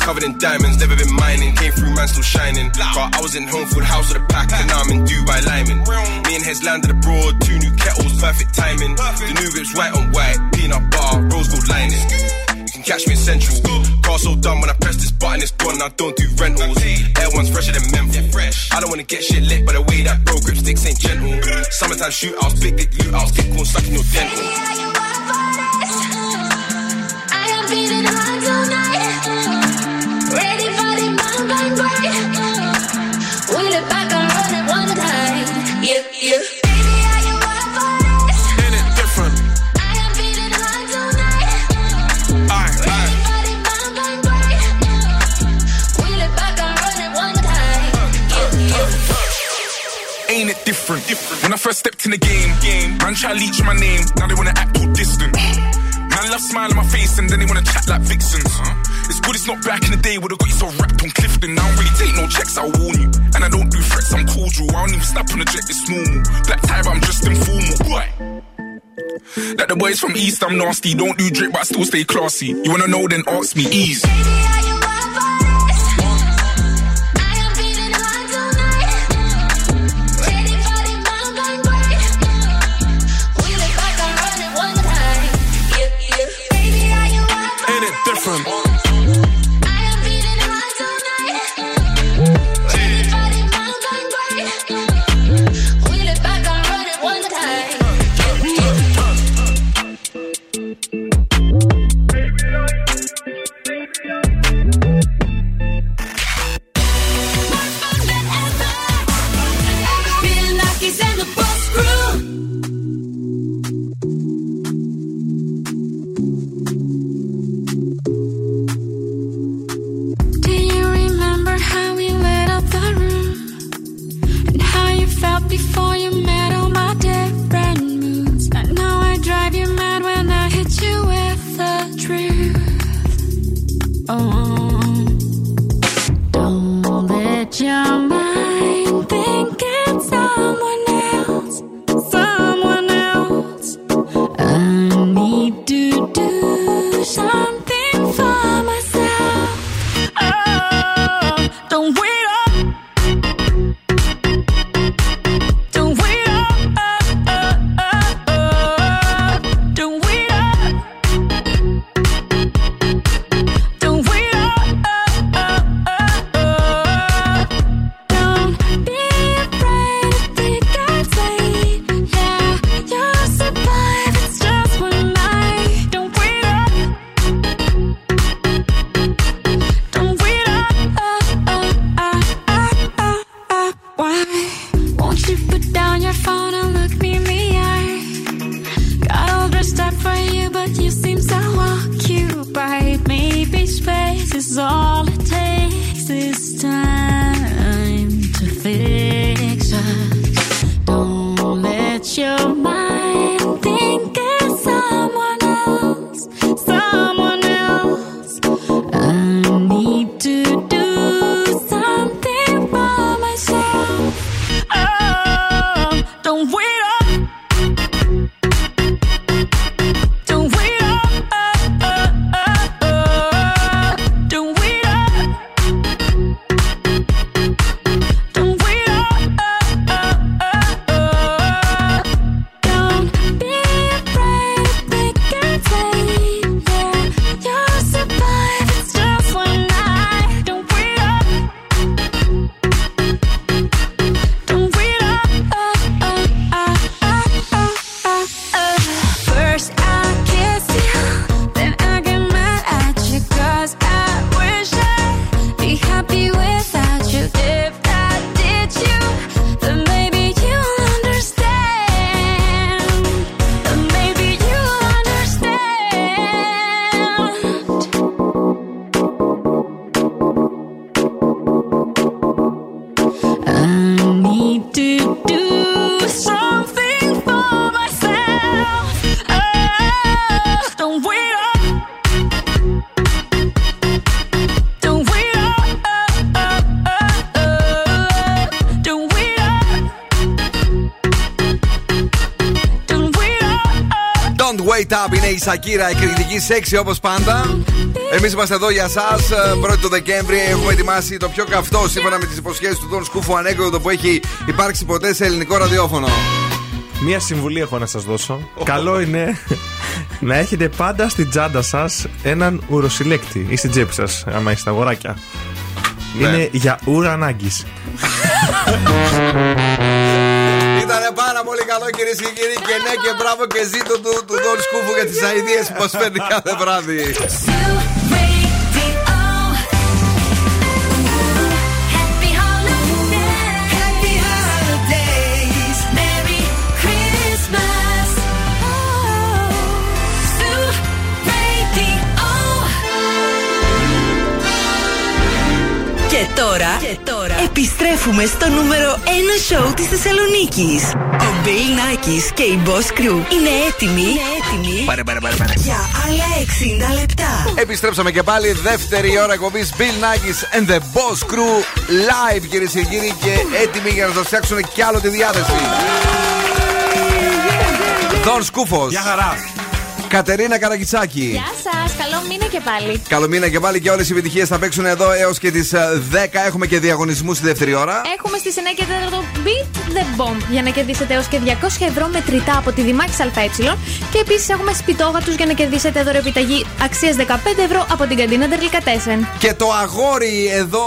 Speaker 19: Covered in diamonds, never been mining. Came through, man, still shining. Car, I was in home food, house with a pack, and now I'm in Dubai Lyman. Me and Heads landed abroad, two new kettles, perfect timing. The new whip's white on white, peanut bar, rose gold lining. You can catch me in Central. Car so done when I press this button, it's gone. I don't do rentals. Air one's fresher than menthol. I don't wanna get shit lit, but the way that bro grip sticks ain't gentle. Summertime shootouts, big dick loot outs, get corn stuck in your dental.
Speaker 20: I am feeling tonight. It
Speaker 18: different? When I first stepped in the game, game, man try leech my name. Now they wanna act all distant. Man love smile on my face and then they wanna chat like vixens. It's good it's not back in the day where they got you so wrapped on Clifton. I don't really take no checks, I'll warn you. And I don't do threats, I'm cordial. I don't even snap on the jet, it's normal. Black tie, but I'm just informal. Boy. That the boys from East, I'm nasty. Don't do drip, but I still stay classy. You wanna know, then ask me. Ease.
Speaker 1: Σακύρα, η κριτική σεξι όπως πάντα. Εμείς είμαστε εδώ για εσά. 1η του Δεκέμβρη έχουμε ετοιμάσει το πιο καυτό σύμφωνα με τις υποσχέσεις του Δον Σκούφου ανέκδοτο που έχει υπάρξει ποτέ σε ελληνικό ραδιόφωνο.
Speaker 4: Μία συμβουλή έχω να σας δώσω. Καλό είναι να έχετε πάντα στην τσάντα σας έναν ουροσυλλέκτη ή στην τσέπη σας, άμα είστε αγοράκια.
Speaker 1: Ναι.
Speaker 4: Είναι για ούρα ανάγκη.
Speaker 1: Ήταν πάρα πολύ καλό κυρίες και κύριοι και ναι και μπράβο και ζήτω του, του Δον Σκούφου για τις αειδίε που μας φέρνει κάθε βράδυ.
Speaker 9: Happy holidays. Happy holidays. Merry Christmas. Oh, Zoo
Speaker 3: Και τώρα, και τώρα επιστρέφουμε στο νούμερο 1 σοου της Θεσσαλονίκης. Ο Bill Nackis και η Boss Crew είναι έτοιμοι, είναι έτοιμοι
Speaker 1: Πάρε, πάρε, πάρε, πάρε.
Speaker 3: για άλλα 60 λεπτά.
Speaker 1: Επιστρέψαμε και πάλι δεύτερη ώρα εκπομπής Bill Nackis and the Boss Crew live κυρίες και κύριοι και έτοιμοι για να σας φτιάξουν κι άλλο τη διάθεση. Δον Σκούφος.
Speaker 4: Γεια χαρά.
Speaker 1: Κατερίνα Καραγκιτσάκη.
Speaker 2: Γεια σας, καλό μήνα και πάλι.
Speaker 1: Καλό μήνα και πάλι και όλες οι επιτυχίες θα παίξουν εδώ έως και τις 10. Έχουμε και διαγωνισμούς στη δεύτερη ώρα.
Speaker 2: Έχουμε στη 9 και 4 Beat the Bomb για να κερδίσετε έως και 200 ευρώ μετρητά από τη Δημάκη ΑΕ. Και επίσης έχουμε σπιτόγατου για να κερδίσετε δωρεοπιταγή αξίας 15 ευρώ από την καντίνα Τερλικατέσεν.
Speaker 1: Και το αγόρι εδώ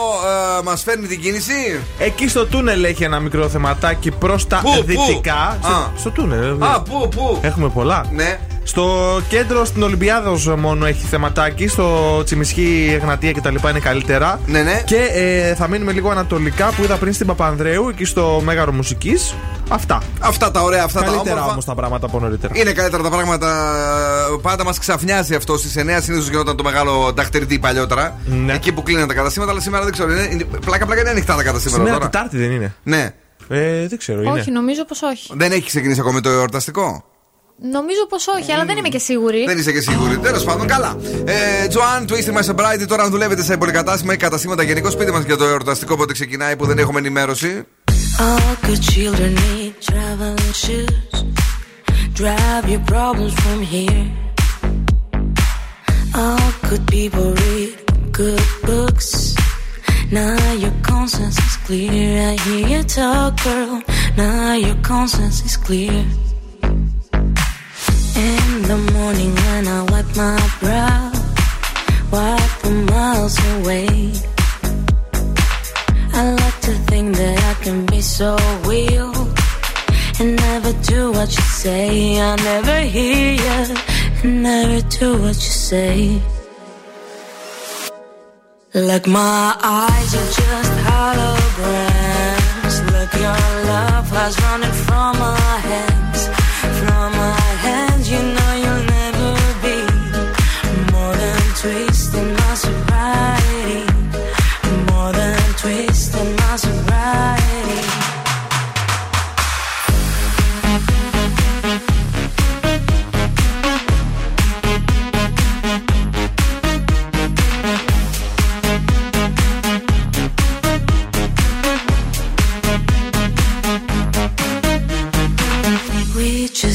Speaker 1: ε, μας φέρνει την κίνηση.
Speaker 4: Εκεί στο τούνελ έχει ένα μικρό θεματάκι προς τα
Speaker 1: Πού, πού;
Speaker 4: δυτικά.
Speaker 1: Α.
Speaker 4: Στο, στο τούνελ. ε,
Speaker 1: Α, πού, πού;
Speaker 4: Έχουμε πολλά.
Speaker 1: Ναι.
Speaker 4: Στο κέντρο στην Ολυμπιάδος μόνο έχει θεματάκι. Στο Τσιμισχή, Εγνατία κτλ. είναι καλύτερα.
Speaker 1: Ναι, ναι.
Speaker 4: Και ε, θα μείνουμε λίγο ανατολικά που είδα πριν στην Παπανδρέου, εκεί στο Μέγαρο Μουσικής. Αυτά.
Speaker 1: Αυτά τα ωραία, αυτά τα
Speaker 4: Καλύτερα
Speaker 1: όμορφα.
Speaker 4: όμως τα πράγματα από νωρίτερα.
Speaker 1: Είναι καλύτερα τα πράγματα. Πάντα μας ξαφνιάζει αυτό. Στις 9 συνήθως γινόταν το μεγάλο νταχτερντή παλιότερα.
Speaker 4: Ναι.
Speaker 1: Εκεί που κλείναν τα καταστήματα, αλλά σήμερα δεν ξέρω. Είναι, είναι, πλάκα πλάκα είναι ανοιχτά τα καταστήματα
Speaker 4: Σήμερα
Speaker 1: τώρα.
Speaker 4: Τετάρτη δεν είναι.
Speaker 1: Ναι.
Speaker 4: Ε, δεν ξέρω, είναι.
Speaker 2: Όχι, νομίζω πως όχι.
Speaker 1: Δεν έχει ξεκινήσει ακόμη το εορταστικό;
Speaker 2: Νομίζω πως όχι, αλλά δεν είμαι και σίγουρη.
Speaker 1: Δεν είσαι και σίγουρη. Τέλος πάντων, καλά. Ε, Τζοάν, Twisted My Sobriety. Τώρα, αν δουλεύετε σε πολυκατάστημα ή καταστήματα γενικώ, πείτε μας για το εορταστικό πότε ξεκινάει που δεν έχουμε ενημέρωση.
Speaker 9: All good children need traveling shoes. Drive your problems from here. All good people read good books. Now your conscience is clear. I hear you talk, girl. Now your conscience is clear. In the morning when I wipe my brow, wipe the miles away. I like to think that I can be so real and never do what you say. I never hear you never do what you say. Like my eyes are just holograms. Look, your love has running from my hands,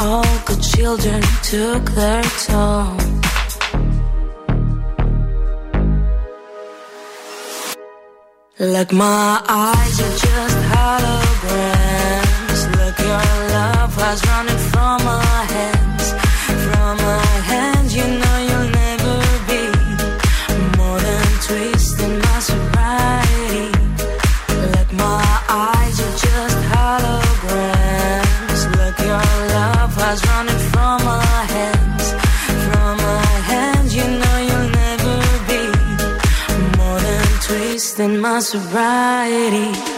Speaker 9: All good children took their toll. Look, my eyes are just holograms. Look, your love has running from my hands. From my hands, you know my sobriety.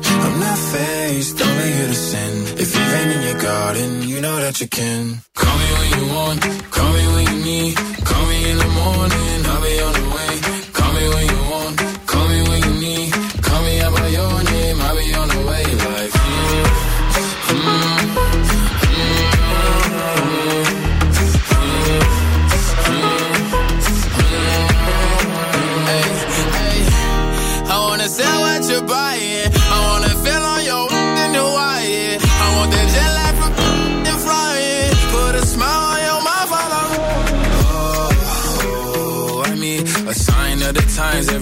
Speaker 7: I'm not faced, only here to sin. If you've rain in your garden, you know that you can.
Speaker 21: Call me when you want, call me when you need. Call me in the morning,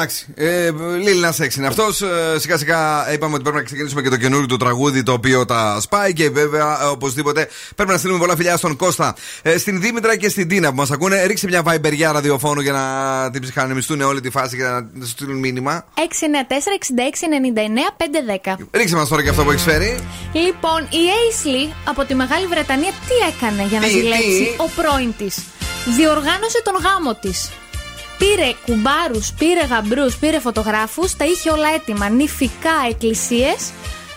Speaker 1: Εντάξει. Ε, Λίλ να είναι αυτός. Ε, σιγά σιγά είπαμε ότι πρέπει να ξεκινήσουμε και το καινούριο του τραγούδι το οποίο τα σπάει. Και βέβαια, ε, οπωσδήποτε πρέπει να στείλουμε πολλά φιλιά στον Κώστα, ε, στην Δήμητρα και στην Τίνα που μας ακούνε. Ρίξε μια βαϊμπεριά ραδιοφώνου για να την ψυχανεμιστούν όλη τη φάση και να σου στείλουν μήνυμα.
Speaker 2: 694-6699-510.
Speaker 1: Ρίξε μας τώρα και αυτό που έχεις φέρει.
Speaker 2: Λοιπόν, η Aisley από τη Μεγάλη Βρετανία τι έκανε για να
Speaker 1: Τι,
Speaker 2: ζηλέψει
Speaker 1: τι;
Speaker 2: ο πρώην της; Διοργάνωσε τον γάμο της. Πήρε κουμπάρους, πήρε γαμπρούς, πήρε φωτογράφους, τα είχε όλα έτοιμα, νηφικά εκκλησίες,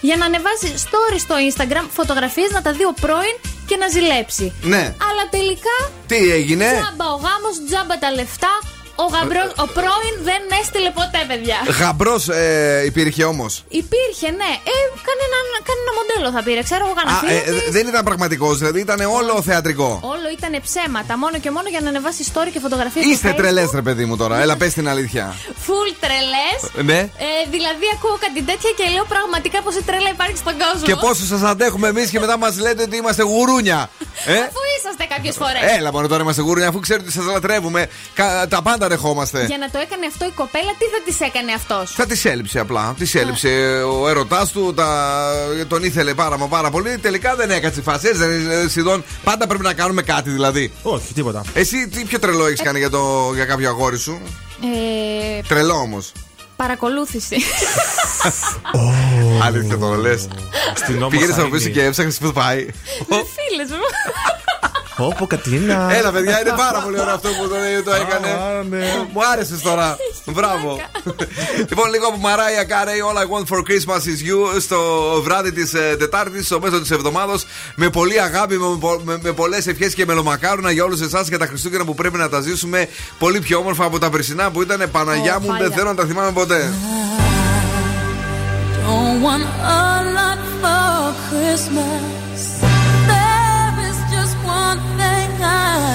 Speaker 2: για να ανεβάσει story στο Instagram φωτογραφίες να τα δει ο πρώην και να ζηλέψει.
Speaker 1: Ναι.
Speaker 2: Αλλά τελικά
Speaker 1: Τι έγινε;
Speaker 2: τζάμπα ο γάμος, τζάμπα τα λεφτά. Ο, γαμπρός, ο πρώην δεν έστειλε ποτέ, παιδιά.
Speaker 1: Γαμπρός ε, υπήρχε όμως.
Speaker 2: Υπήρχε, ναι. Ε, κανένα, κανένα μοντέλο θα πήρε. Ξέρω εγώ κανένα
Speaker 1: Α,
Speaker 2: φίλο
Speaker 1: ε,
Speaker 2: της.
Speaker 1: ε, δεν ήταν πραγματικός, δηλαδή ήταν όλο θεατρικό.
Speaker 2: Όλο ήταν ψέματα. Μόνο και μόνο για να ανεβάσει story και φωτογραφίες.
Speaker 1: Είστε τρελές, ρε παιδί μου τώρα. Έλα, πες την αλήθεια.
Speaker 2: Full τρελές.
Speaker 1: Ναι.
Speaker 2: Ε, δηλαδή ακούω κάτι τέτοια και λέω πραγματικά πόση τρέλα υπάρχει στον κόσμο.
Speaker 1: Και πόσο σας αντέχουμε εμείς και μετά μας λέτε ότι είμαστε γουρούνια. Ε;
Speaker 2: Αφού είσαστε κάποιες φορές.
Speaker 1: Έλα, μόνο τώρα είμαστε γουρούνια, αφού ξέρετε ότι σας λατρεύουμε. Κα- τα πάντα δεχόμαστε.
Speaker 2: Για να το έκανε αυτό η κοπέλα, τι θα της έκανε αυτός;
Speaker 1: Θα της έλειψε απλά. Της έλειψε ο έρωτάς του, τα... τον ήθελε πάρα μα πάρα πολύ. Τελικά δεν έκατσε η φάση. Έτσι δεν είναι σχεδόν. Πάντα πρέπει να κάνουμε κάτι δηλαδή.
Speaker 4: Όχι, τίποτα.
Speaker 1: Εσύ τι πιο τρελό έχεις κάνει για, το... για κάποιο αγόρι σου;
Speaker 2: Ε,
Speaker 1: Τρελό όμως.
Speaker 2: παρακολούθηση.
Speaker 1: Αλήθεια το λες. Πήγαινε να μου πει και έψαχνες που πάει.
Speaker 2: Με φίλες μου.
Speaker 4: Όπω Κατίνα.
Speaker 1: Έλα, παιδιά, είναι πάρα πολύ ωραίο αυτό που το, το έκανε.
Speaker 4: ναι.
Speaker 1: Μου άρεσες τώρα. Μπράβο. λοιπόν, λίγο από Μαράια Κάρεϊ, All I want for Christmas is you στο βράδυ της Τετάρτης, στο μέσο της εβδομάδα. Με πολύ αγάπη, με, με, με πολλές ευχές και μελομακάρονα για όλους εσάς για τα Χριστούγεννα που πρέπει να τα ζήσουμε πολύ πιο όμορφα από τα περσινά που ήταν Παναγιά
Speaker 2: Ω,
Speaker 1: μου. Δεν
Speaker 2: χάλια.
Speaker 1: θέλω να τα θυμάμαι ποτέ.
Speaker 9: Don't want a lot for Christmas.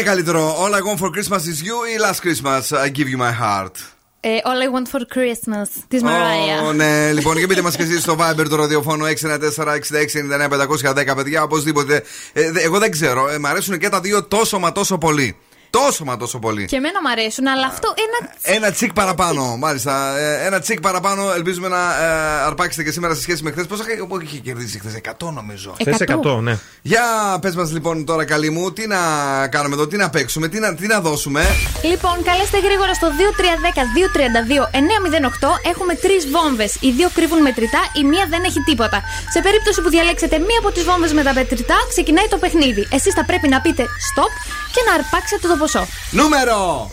Speaker 1: Είναι καλύτερο, All I want for Christmas is you ή Last Christmas I give you my heart.
Speaker 2: Ε, all I want for Christmas της Mariah.
Speaker 1: Ω, ναι, λοιπόν, και πείτε μας και εσείς στο Viber του ραδιοφώνου 694-6699-510, παιδιά, οπωσδήποτε. Ε, δε- εγώ δεν ξέρω, ε, μ' αρέσουν και τα δύο τόσο μα τόσο πολύ. Τόσο μα τόσο πολύ.
Speaker 2: Και εμένα μου αρέσουν, αλλά αυτό ένα.
Speaker 1: Ένα τσικ παραπάνω, μάλιστα. Ε, Ένα τσικ παραπάνω. Ελπίζουμε να ε, αρπάξετε και σήμερα σε σχέση με χθες. Πόσα είχε- πού είχε κερδίσει χθες, 100 νομίζω.
Speaker 4: Θε 100, ναι.
Speaker 1: Για πες μας λοιπόν τώρα, καλή μου, τι να κάνουμε εδώ, τι να παίξουμε, τι να, τι να δώσουμε.
Speaker 2: Λοιπόν, καλέστε γρήγορα στο 2310-232-908. Έχουμε τρεις βόμβες. Οι δύο κρύβουν μετρητά, η μία δεν έχει τίποτα. Σε περίπτωση που διαλέξετε μία από τις βόμβες με τα μετρητά, ξεκινάει το παιχνίδι. Εσείς θα πρέπει να πείτε stop και να αρπάξετε το ποσό.
Speaker 1: Νούμερο!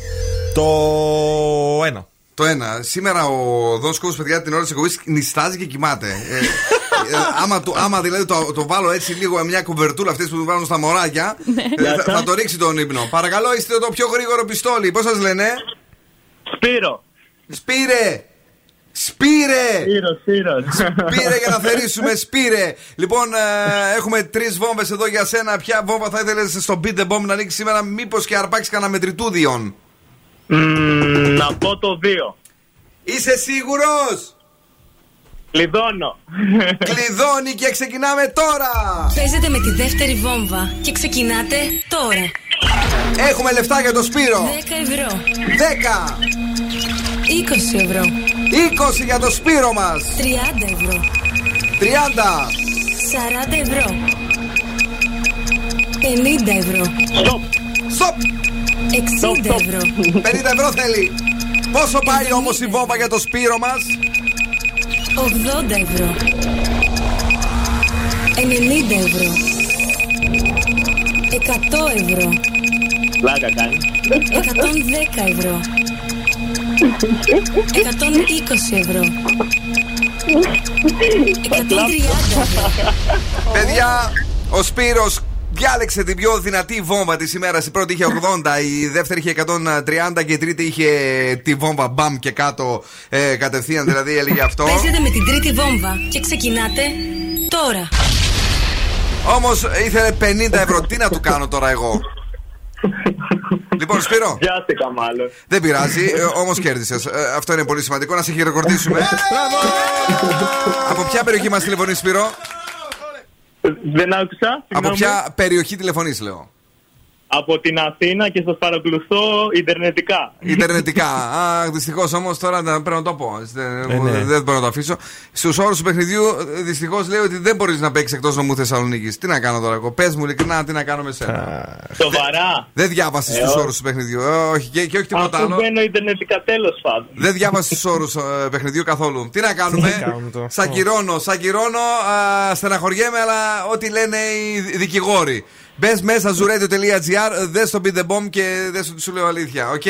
Speaker 4: Το ένα.
Speaker 1: Το ένα. Σήμερα ο Δόν Σκόπος, παιδιά, την ώρα της εκπομπής νιστάζει και κοιμάται. Ε, ε, άμα, το, άμα δηλαδή το, το βάλω έτσι λίγο μια κουβερτούλα αυτή που του βάλουν στα μωράκια, ε, θα, θα το ρίξει τον ύπνο. Παρακαλώ, είστε το πιο γρήγορο πιστόλι. Πώς σας λένε,
Speaker 17: Σπύρο.
Speaker 1: Σπύρε! Σπύρε!
Speaker 17: Σπύρος, Σπύρος.
Speaker 1: Σπύρε για να θερήσουμε, σπύρε! Λοιπόν, ε, έχουμε τρεις βόμβες εδώ για σένα. Ποια βόμβα θα ήθελες στο Beat the Bomb να ανοίξει σήμερα, μήπως και αρπάξεις κανένα μετρητούδιον;
Speaker 17: Να πω το 2.
Speaker 1: Είσαι σίγουρος;
Speaker 17: Κλειδώνω.
Speaker 1: Κλειδώνει και ξεκινάμε τώρα!
Speaker 11: Παίζετε με τη δεύτερη βόμβα και ξεκινάτε τώρα.
Speaker 1: Έχουμε λεφτά για το Σπύρο!
Speaker 11: 10 ευρώ.
Speaker 1: 10!
Speaker 11: 20 ευρώ.
Speaker 1: 20 για το Σπύρο μας!
Speaker 11: 30 ευρώ.
Speaker 1: 30!
Speaker 11: 40 ευρώ. 50 ευρώ.
Speaker 17: Στοπ!
Speaker 1: Στοπ!
Speaker 11: 60 ευρώ.
Speaker 1: 50 ευρώ θέλει! Πόσο πάει όμως η βόμβα για το Σπύρο μας;
Speaker 11: 80 ευρώ. 90 ευρώ. 100 ευρώ.
Speaker 17: Πλάκα κάνει.
Speaker 11: 110 ευρώ. 120 ευρώ. 130 ευρώ.
Speaker 1: Παιδιά, ο Σπύρος διάλεξε την πιο δυνατή βόμβα της ημέρας. Η πρώτη είχε 80, η δεύτερη είχε 130 και η τρίτη είχε τη βόμβα μπαμ και κάτω ε, κατευθείαν, δηλαδή έλεγε αυτό.
Speaker 11: Παίζετε με την τρίτη βόμβα και ξεκινάτε τώρα.
Speaker 1: Όμως ήθελε 50 ευρώ. Τι να του κάνω τώρα εγώ; Λοιπόν, Σπύρο.
Speaker 17: Βιάστηκα μάλλον.
Speaker 1: Δεν πειράζει, όμως κέρδισες. αυτό είναι πολύ σημαντικό να σε χειροκροτήσουμε. Από ποια περιοχή μας τηλεφωνείς, Σπύρο;
Speaker 17: Δεν άκουσα.
Speaker 1: Από
Speaker 17: συγγνώμη.
Speaker 1: ποια περιοχή τηλεφωνείς, λέω;
Speaker 17: Από την Αθήνα και σας παρακολουθώ Ιντερνετικά.
Speaker 1: Ιντερνετικά. Α, δυστυχώς όμως τώρα να- πρέπει να το πω. Δεν,
Speaker 4: Ε, ναι.
Speaker 1: δεν μπορώ να το αφήσω. Στους όρους του παιχνιδιού, δυστυχώς λέει ότι δεν μπορείς να παίξεις εκτός νομού Θεσσαλονίκης. Τι να κάνω τώρα εγώ; Πες μου ειλικρινά τι να κάνω με σένα;
Speaker 17: Σοβαρά.
Speaker 1: Δεν διάβασες
Speaker 17: Ε,
Speaker 1: του
Speaker 17: ό-
Speaker 1: όρους του παιχνιδιού. Ε, όχι, και, και όχι τίποτα
Speaker 17: Αφού
Speaker 1: άλλο.
Speaker 17: μπαίνω Ιντερνετικά τέλος πάντων.
Speaker 1: Δεν διάβασες τους όρους παιχνιδιού καθόλου. Τι να κάνουμε;
Speaker 4: Τι να κάνουμε τώρα;
Speaker 1: Σ' ακυρώνω, σ' ακυρώνω, α, στεναχωριέμαι, αλλά ό,τι λένε οι δικηγόροι. Μπες μέσα zooradio.gr, δες το Beat the Bomb και δες ότι σου λέω αλήθεια. Οκ;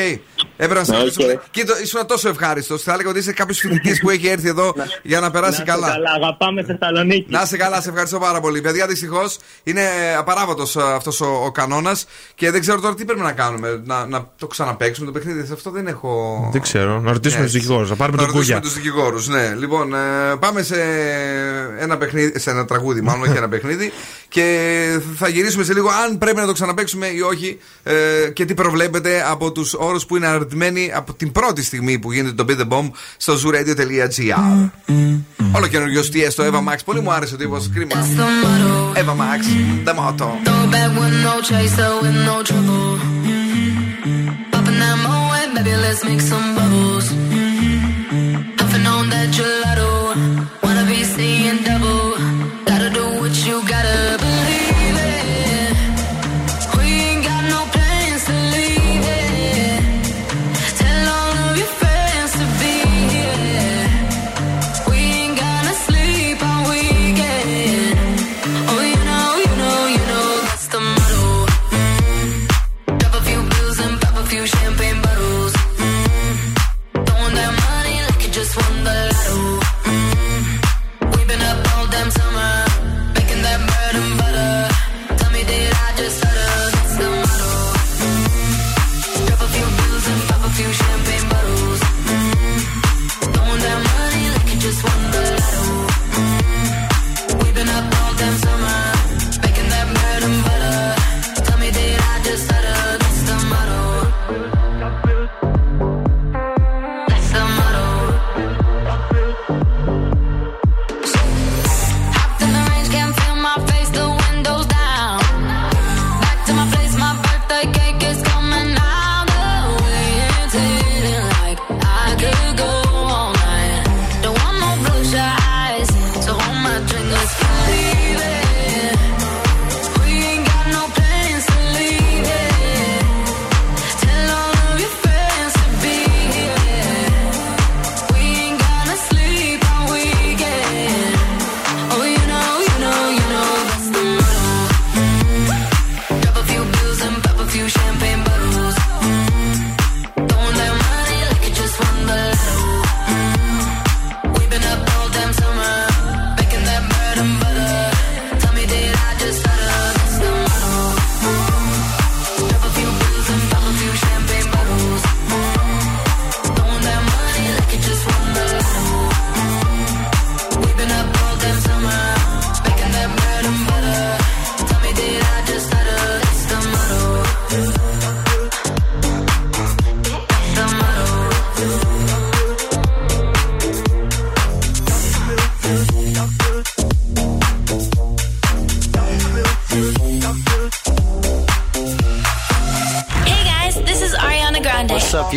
Speaker 1: Έπρεπε να σε
Speaker 17: Οκ.
Speaker 1: ρωτήσω. Κοίτα, ήσουν τόσο ευχάριστος. Θα έλεγα ότι είσαι κάποιος φοιτητής που έχει έρθει εδώ για να περάσει
Speaker 17: Να είστε
Speaker 1: καλά.
Speaker 17: καλά, αγαπάμε Θεσσαλονίκη.
Speaker 1: Να είσαι καλά, σε ευχαριστώ πάρα πολύ. Παιδιά, δυστυχώς είναι απαράβατος αυτός ο, ο κανόνας και δεν ξέρω τώρα τι πρέπει να κάνουμε. Να, να το ξαναπαίξουμε το παιχνίδι. Σε Αυτό δεν έχω.
Speaker 4: Δεν ξέρω. Να ρωτήσουμε
Speaker 1: Yes.
Speaker 4: τους δικηγόρους. Να πάρουμε
Speaker 1: Να
Speaker 4: τον κούγια.
Speaker 1: ρωτήσουμε τους δικηγόρους, ναι. Λοιπόν, ε, πάμε σε ένα, παιχνίδι, σε ένα τραγούδι, μάλλον όχι ένα παιχνίδι. Και θα γυρίσουμε σε λίγο αν πρέπει να το ξαναπαίξουμε ή όχι. Ε, και τι προβλέπετε από τους όρους που είναι από την πρώτη στιγμή που γίνεται το Be The Bomb στο zooradio.gr mm-hmm. Όλο καινούργιο στιές Το Eva Max. Πολύ μου άρεσε ο τύπος. Κρίμα.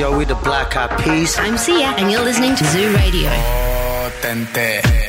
Speaker 9: Yo? We the Black Eyed Peas.
Speaker 11: I'm Sia, and you're listening to Zoo Radio.
Speaker 9: Oh, tente, tente,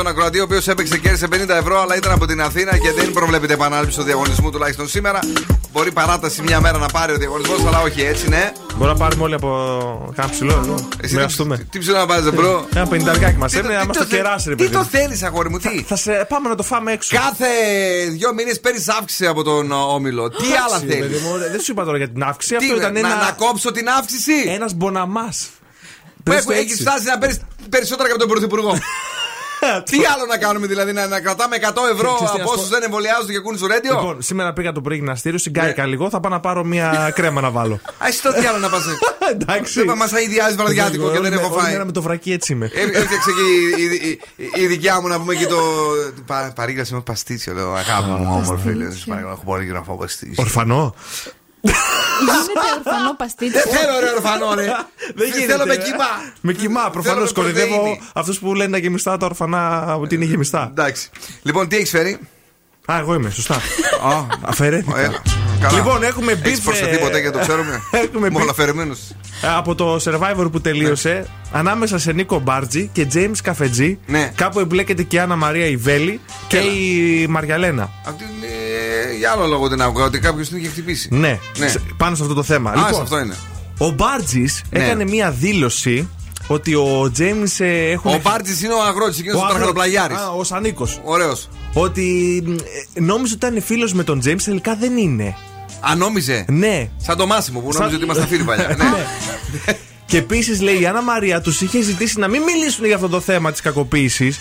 Speaker 1: ε, φίλο μα τον Ακροατή, ο οποίος έπαιξε και κέρδισε 50 ευρώ, αλλά ήταν από την Αθήνα και δεν προβλέπεται επανάληψη του διαγωνισμού τουλάχιστον σήμερα. Μπορεί παράταση μια μέρα να πάρει ο διαγωνισμός, αλλά όχι έτσι, ναι.
Speaker 4: Μπορούμε να πάρουμε όλοι από κάνα ψηλό εδώ.
Speaker 1: Εσύ
Speaker 4: Μοιραστούμε.
Speaker 1: Τι ψηλό να βάζει, μπρο;
Speaker 4: Ένα πενηνταρκάκι μας
Speaker 1: Τι το-
Speaker 4: έμεινε, να
Speaker 1: τι
Speaker 4: μα
Speaker 1: το
Speaker 4: το
Speaker 1: θε-
Speaker 4: κεράσει, ρε
Speaker 1: Τι
Speaker 4: παιδί.
Speaker 1: το
Speaker 4: μου.
Speaker 1: θέλεις, αγόρι μου, τι;
Speaker 4: Θα σε πάμε να το φάμε έξω.
Speaker 1: Κάθε δύο μήνες παίρνεις αύξηση από τον ε, όμιλο. Τι άλλα
Speaker 4: Εντάξει, παιδί
Speaker 1: θέλει.
Speaker 4: μου, Δεν σου είπα τώρα για την αύξηση.
Speaker 1: Τι
Speaker 4: Αυτό
Speaker 1: είναι,
Speaker 4: ήταν
Speaker 1: να,
Speaker 4: ένα.
Speaker 1: να κόψω την αύξηση;
Speaker 4: Ένας μποναμάς.
Speaker 1: Έχεις φτάσει να παίρνεις περισσότερα και από τον Πρωθυπουργό. Τι άλλο να κάνουμε δηλαδή, να, να κρατάμε 100 ευρώ
Speaker 4: Ξέρεις τι,
Speaker 1: από
Speaker 4: να
Speaker 1: όσους
Speaker 4: σου
Speaker 1: δεν εμβολιάζονται και κούνε στο ρέντιο;
Speaker 4: Λοιπόν, σήμερα πήγα το πρωί γυμναστήριο, συγκάηκα λίγο. Θα πάω να πάρω μια κρέμα να βάλω.
Speaker 1: Α, εσύ το τι άλλο να πας.
Speaker 4: Εντάξει.
Speaker 1: Μας αειδιάζει βραδιάτικο και δεν έχω
Speaker 4: Όλη
Speaker 1: φάει.
Speaker 4: μέρα με το βρακί έτσι είμαι.
Speaker 1: Έ- Έφτιαξε και η, η, η, η δικιά μου να πούμε και το. Πα, παρήγγασε με παστίτσιο. Λέω αγάπη μου, όμορφη. Λέω, «Σας παρακαλώ, έχω πολύ να φάω παστίτσιο.
Speaker 4: Ορφανό.
Speaker 2: Γίνεται ορφανό παστίτσιο.
Speaker 1: Δεν θέλω ρε ορφανό, ρε.
Speaker 4: Δεν γίνεται.
Speaker 1: Θέλω με
Speaker 4: ρε.
Speaker 1: κύμα.
Speaker 4: Με κοιμά, προφανώς.
Speaker 1: με
Speaker 4: Κορυδεύω
Speaker 1: πρωτεΐνη.
Speaker 4: αυτούς που λένε τα γεμιστά τα ορφανά ότι είναι γεμιστά.
Speaker 1: Εντάξει. Λοιπόν, τι έχεις φέρει.
Speaker 4: Α, εγώ είμαι, σωστά.
Speaker 1: Α,
Speaker 4: Αφαιρέθηκα.
Speaker 1: Έλα. Καλά.
Speaker 4: Λοιπόν, έχουμε
Speaker 1: Έχεις
Speaker 4: beef,
Speaker 1: προσθεθεί
Speaker 4: ε,
Speaker 1: ποτέ και το ξέρουμε.
Speaker 4: Έχουμε
Speaker 1: Με
Speaker 4: beef.
Speaker 1: ολαφερεμένους.
Speaker 4: Ε, Από το Survivor που τελείωσε, ανάμεσα σε Νίκο Μπάρτζη και James Καφετζή,
Speaker 1: Ναι.
Speaker 4: κάπου εμπλέκεται και η Άννα Μαρία Ιβέλη και
Speaker 1: Έλα.
Speaker 4: η Μαριαλένα.
Speaker 1: Αυτή είναι. Για άλλο λόγο την άκουγα, ότι κάποιος την είχε χτυπήσει.
Speaker 4: Ναι,
Speaker 1: Ναι.
Speaker 4: σε- πάνω σε αυτό το θέμα.
Speaker 1: Α, σε αυτό είναι.
Speaker 4: Ο Μπάρτζης
Speaker 1: Ναι.
Speaker 4: έκανε μία δήλωση ότι ο Τζέιμς έχουν.
Speaker 1: Ο Μπάρτζης είναι ο αγρότης, εκείνος ο τραχανοπλαγιάρη.
Speaker 4: Α, ο Σανίκος.
Speaker 1: Ωραίος.
Speaker 4: Ότι ε, νόμιζε ότι ήταν φίλος με τον Τζέιμς, τελικά δεν είναι.
Speaker 1: Αν νόμιζε;
Speaker 4: Ναι.
Speaker 1: Σαν το Μάσιμο που
Speaker 4: Σαν-
Speaker 1: νόμιζε ότι ήμασταν φίλοι παλιά. ναι.
Speaker 4: Και επίσης λέει η Άννα Μαρία τους είχε ζητήσει να μην μιλήσουν για αυτό το θέμα της κακοποίησης.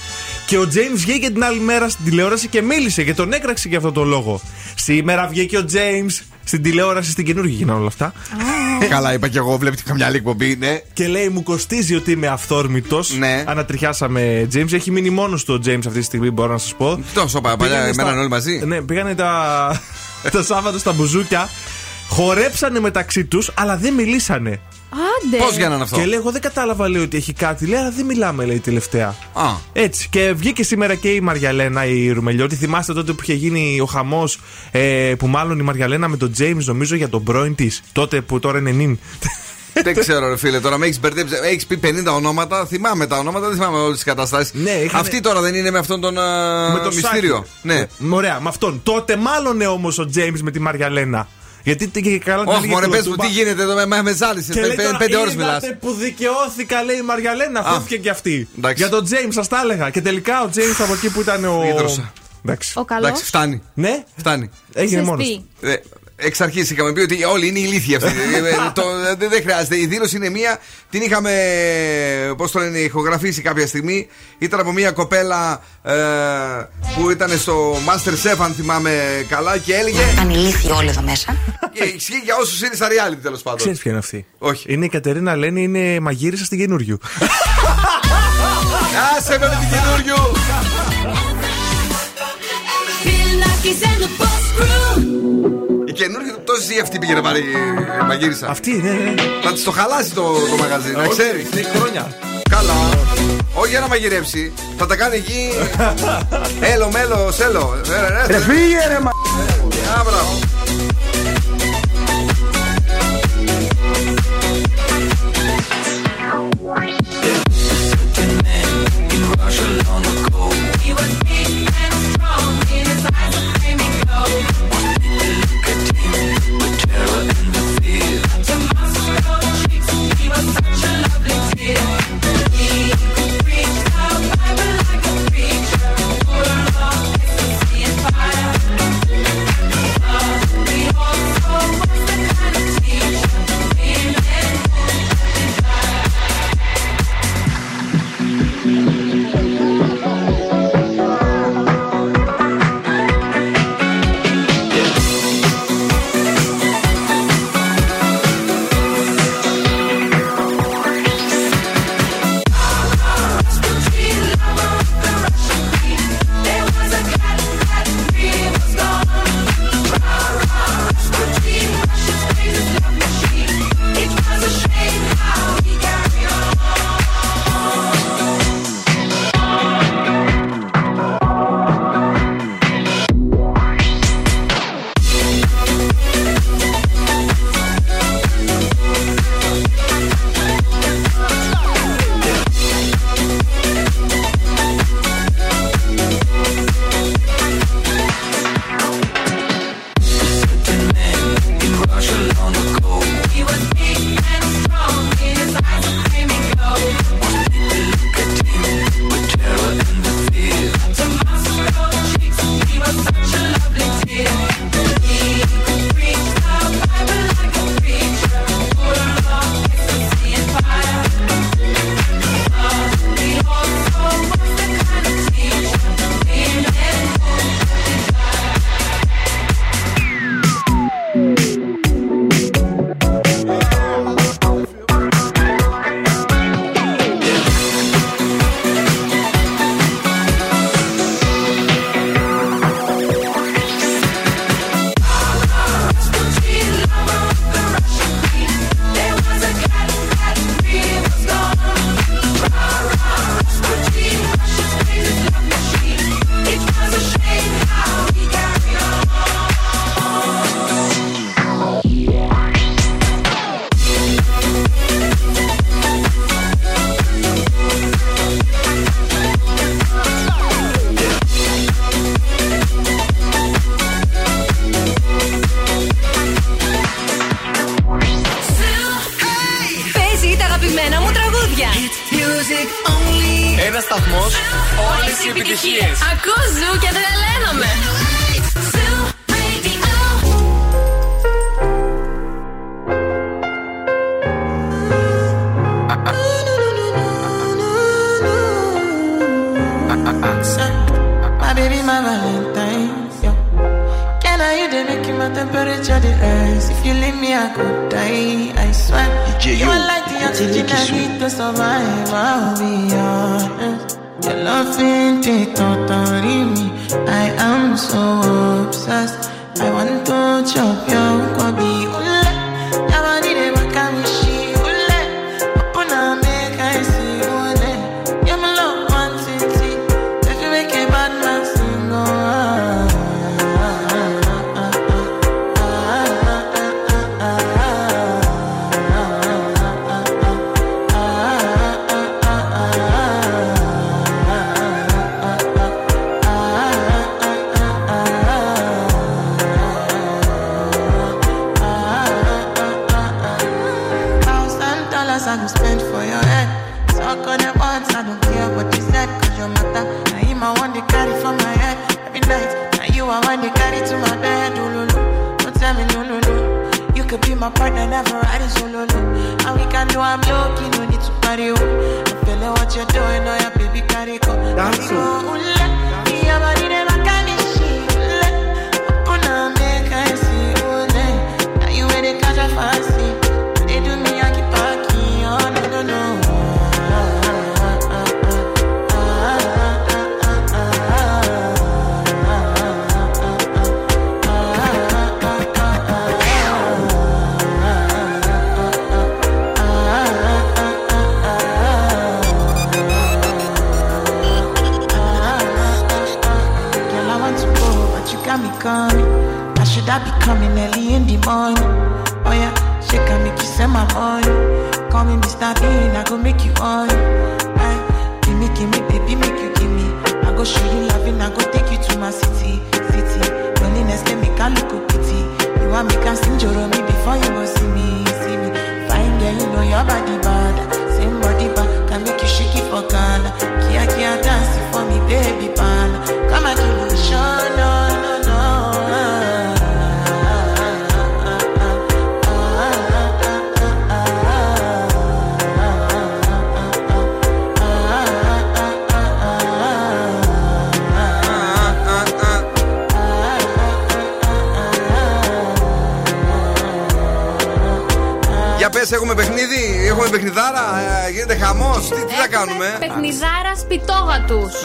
Speaker 4: Και ο Τζέιμς βγήκε την άλλη μέρα στην τηλεόραση και μίλησε και τον έκραξε για αυτό το λόγο. Σήμερα βγήκε ο Τζέιμς στην τηλεόραση, στην καινούργια γίνανε όλα αυτά.
Speaker 1: Καλά, είπα και εγώ, βλέπετε καμιά άλλη εκπομπή, ναι.
Speaker 4: Και λέει, μου κοστίζει ότι είμαι αυθόρμητος.
Speaker 1: Ναι.
Speaker 4: Ανατριχιάσαμε James. Έχει μείνει μόνος του ο James αυτή τη στιγμή, μπορώ να σας πω.
Speaker 1: Τόσο παλιά,
Speaker 4: Πήγανε στα-
Speaker 1: μέναν όλοι μαζί.
Speaker 4: Ναι, πήγανε τα, το Σάββατο στα μπουζούκια. Χορέψανε μεταξύ τους, αλλά δεν μιλήσανε.
Speaker 2: Άντε.
Speaker 1: Πώς γίνανε αυτό;
Speaker 4: Και λέει, εγώ δεν κατάλαβα λέει, ότι έχει κάτι. Λέει, αλλά δεν μιλάμε, λέει τελευταία.
Speaker 1: Α.
Speaker 4: Έτσι. Και βγήκε σήμερα και η Μαριαλένα, η Ρουμελιώτη. Θυμάστε τότε που είχε γίνει ο χαμός ε, που μάλλον η Μαριαλένα με τον James, νομίζω, για τον πρώην της. Τότε που τώρα είναι νυν.
Speaker 1: Δεν ξέρω, ρε φίλε, τώρα με έχεις μπερδέψει. Έχεις πει 50 ονόματα, θυμάμαι τα ονόματα, δεν θυμάμαι όλες τις καταστάσεις.
Speaker 4: Ναι, είχανε-
Speaker 1: Αυτή τώρα δεν είναι με αυτόν τον α,
Speaker 4: με το
Speaker 1: μυστήριο.
Speaker 4: Σάκη.
Speaker 1: Ναι.
Speaker 4: Ε, Ωραία, με αυτόν. Τότε μάλλον όμως ο James με τη Μαριαλένα. Γιατί και καλά την
Speaker 1: Όχι,
Speaker 4: έλεγε
Speaker 1: μωρέ,
Speaker 4: του
Speaker 1: πες μου,
Speaker 4: Τούμπα.
Speaker 1: τι γίνεται εδώ, με, με, με ζάλισε.
Speaker 4: Και λέει τώρα,
Speaker 1: Πέντε ώρε μιλάς.
Speaker 4: «Είδατε που δικαιώθηκα, λέει η Μαριαλένα.
Speaker 1: Α.
Speaker 4: Χώθηκε και αυτή.
Speaker 1: Εντάξει.
Speaker 4: Για τον James, σας τα έλεγα. Και τελικά ο James από εκεί που ήταν ο.
Speaker 1: Ίδρωσα.
Speaker 4: Εντάξει.
Speaker 2: Ο καλός.
Speaker 1: Εντάξει, φτάνει.
Speaker 4: Ναι,
Speaker 1: Φτάνει.
Speaker 4: έγινε
Speaker 2: Ξέρεις
Speaker 4: μόνος.
Speaker 2: Τι;
Speaker 1: Ε, Εξ αρχής είχαμε πει ότι όλοι είναι ηλίθιοι αυτοί. Ε, ε, το- ε, Δεν χρειάζεται. Η δήλωση είναι μία. Την είχαμε, πώς το λένε, ηχογραφήσει κάποια στιγμή. Ήταν από μία κοπέλα ε, που ήταν στο Master Chef, αν θυμάμαι καλά, και έλεγε.
Speaker 22: Ανηλήθιοι όλοι εδώ μέσα.
Speaker 1: Και ισχύει για όσους είναι στα reality τέλος πάντων.
Speaker 4: Ξέρεις ποια είναι αυτή;
Speaker 1: Όχι.
Speaker 4: Είναι η Κατερίνα Λένη, είναι μαγείρισα στην καινούριου.
Speaker 1: Άσε με με την καινούριου! Η καινούργια τόσο ή αυτή πήγε να πάρει η μαγείρισα.
Speaker 4: Αυτή, ναι, ναι.
Speaker 1: Θα τη το χαλάσει το, το μαγαζί, να ξέρει.
Speaker 4: Έχει χρόνια.
Speaker 1: Καλά. Όχι για να μαγειρεύσει. Θα τα κάνει εκεί. Έλο, μέλο, σέλο. Ρε
Speaker 23: φύγε ρε μα...
Speaker 1: Α, μπράβο.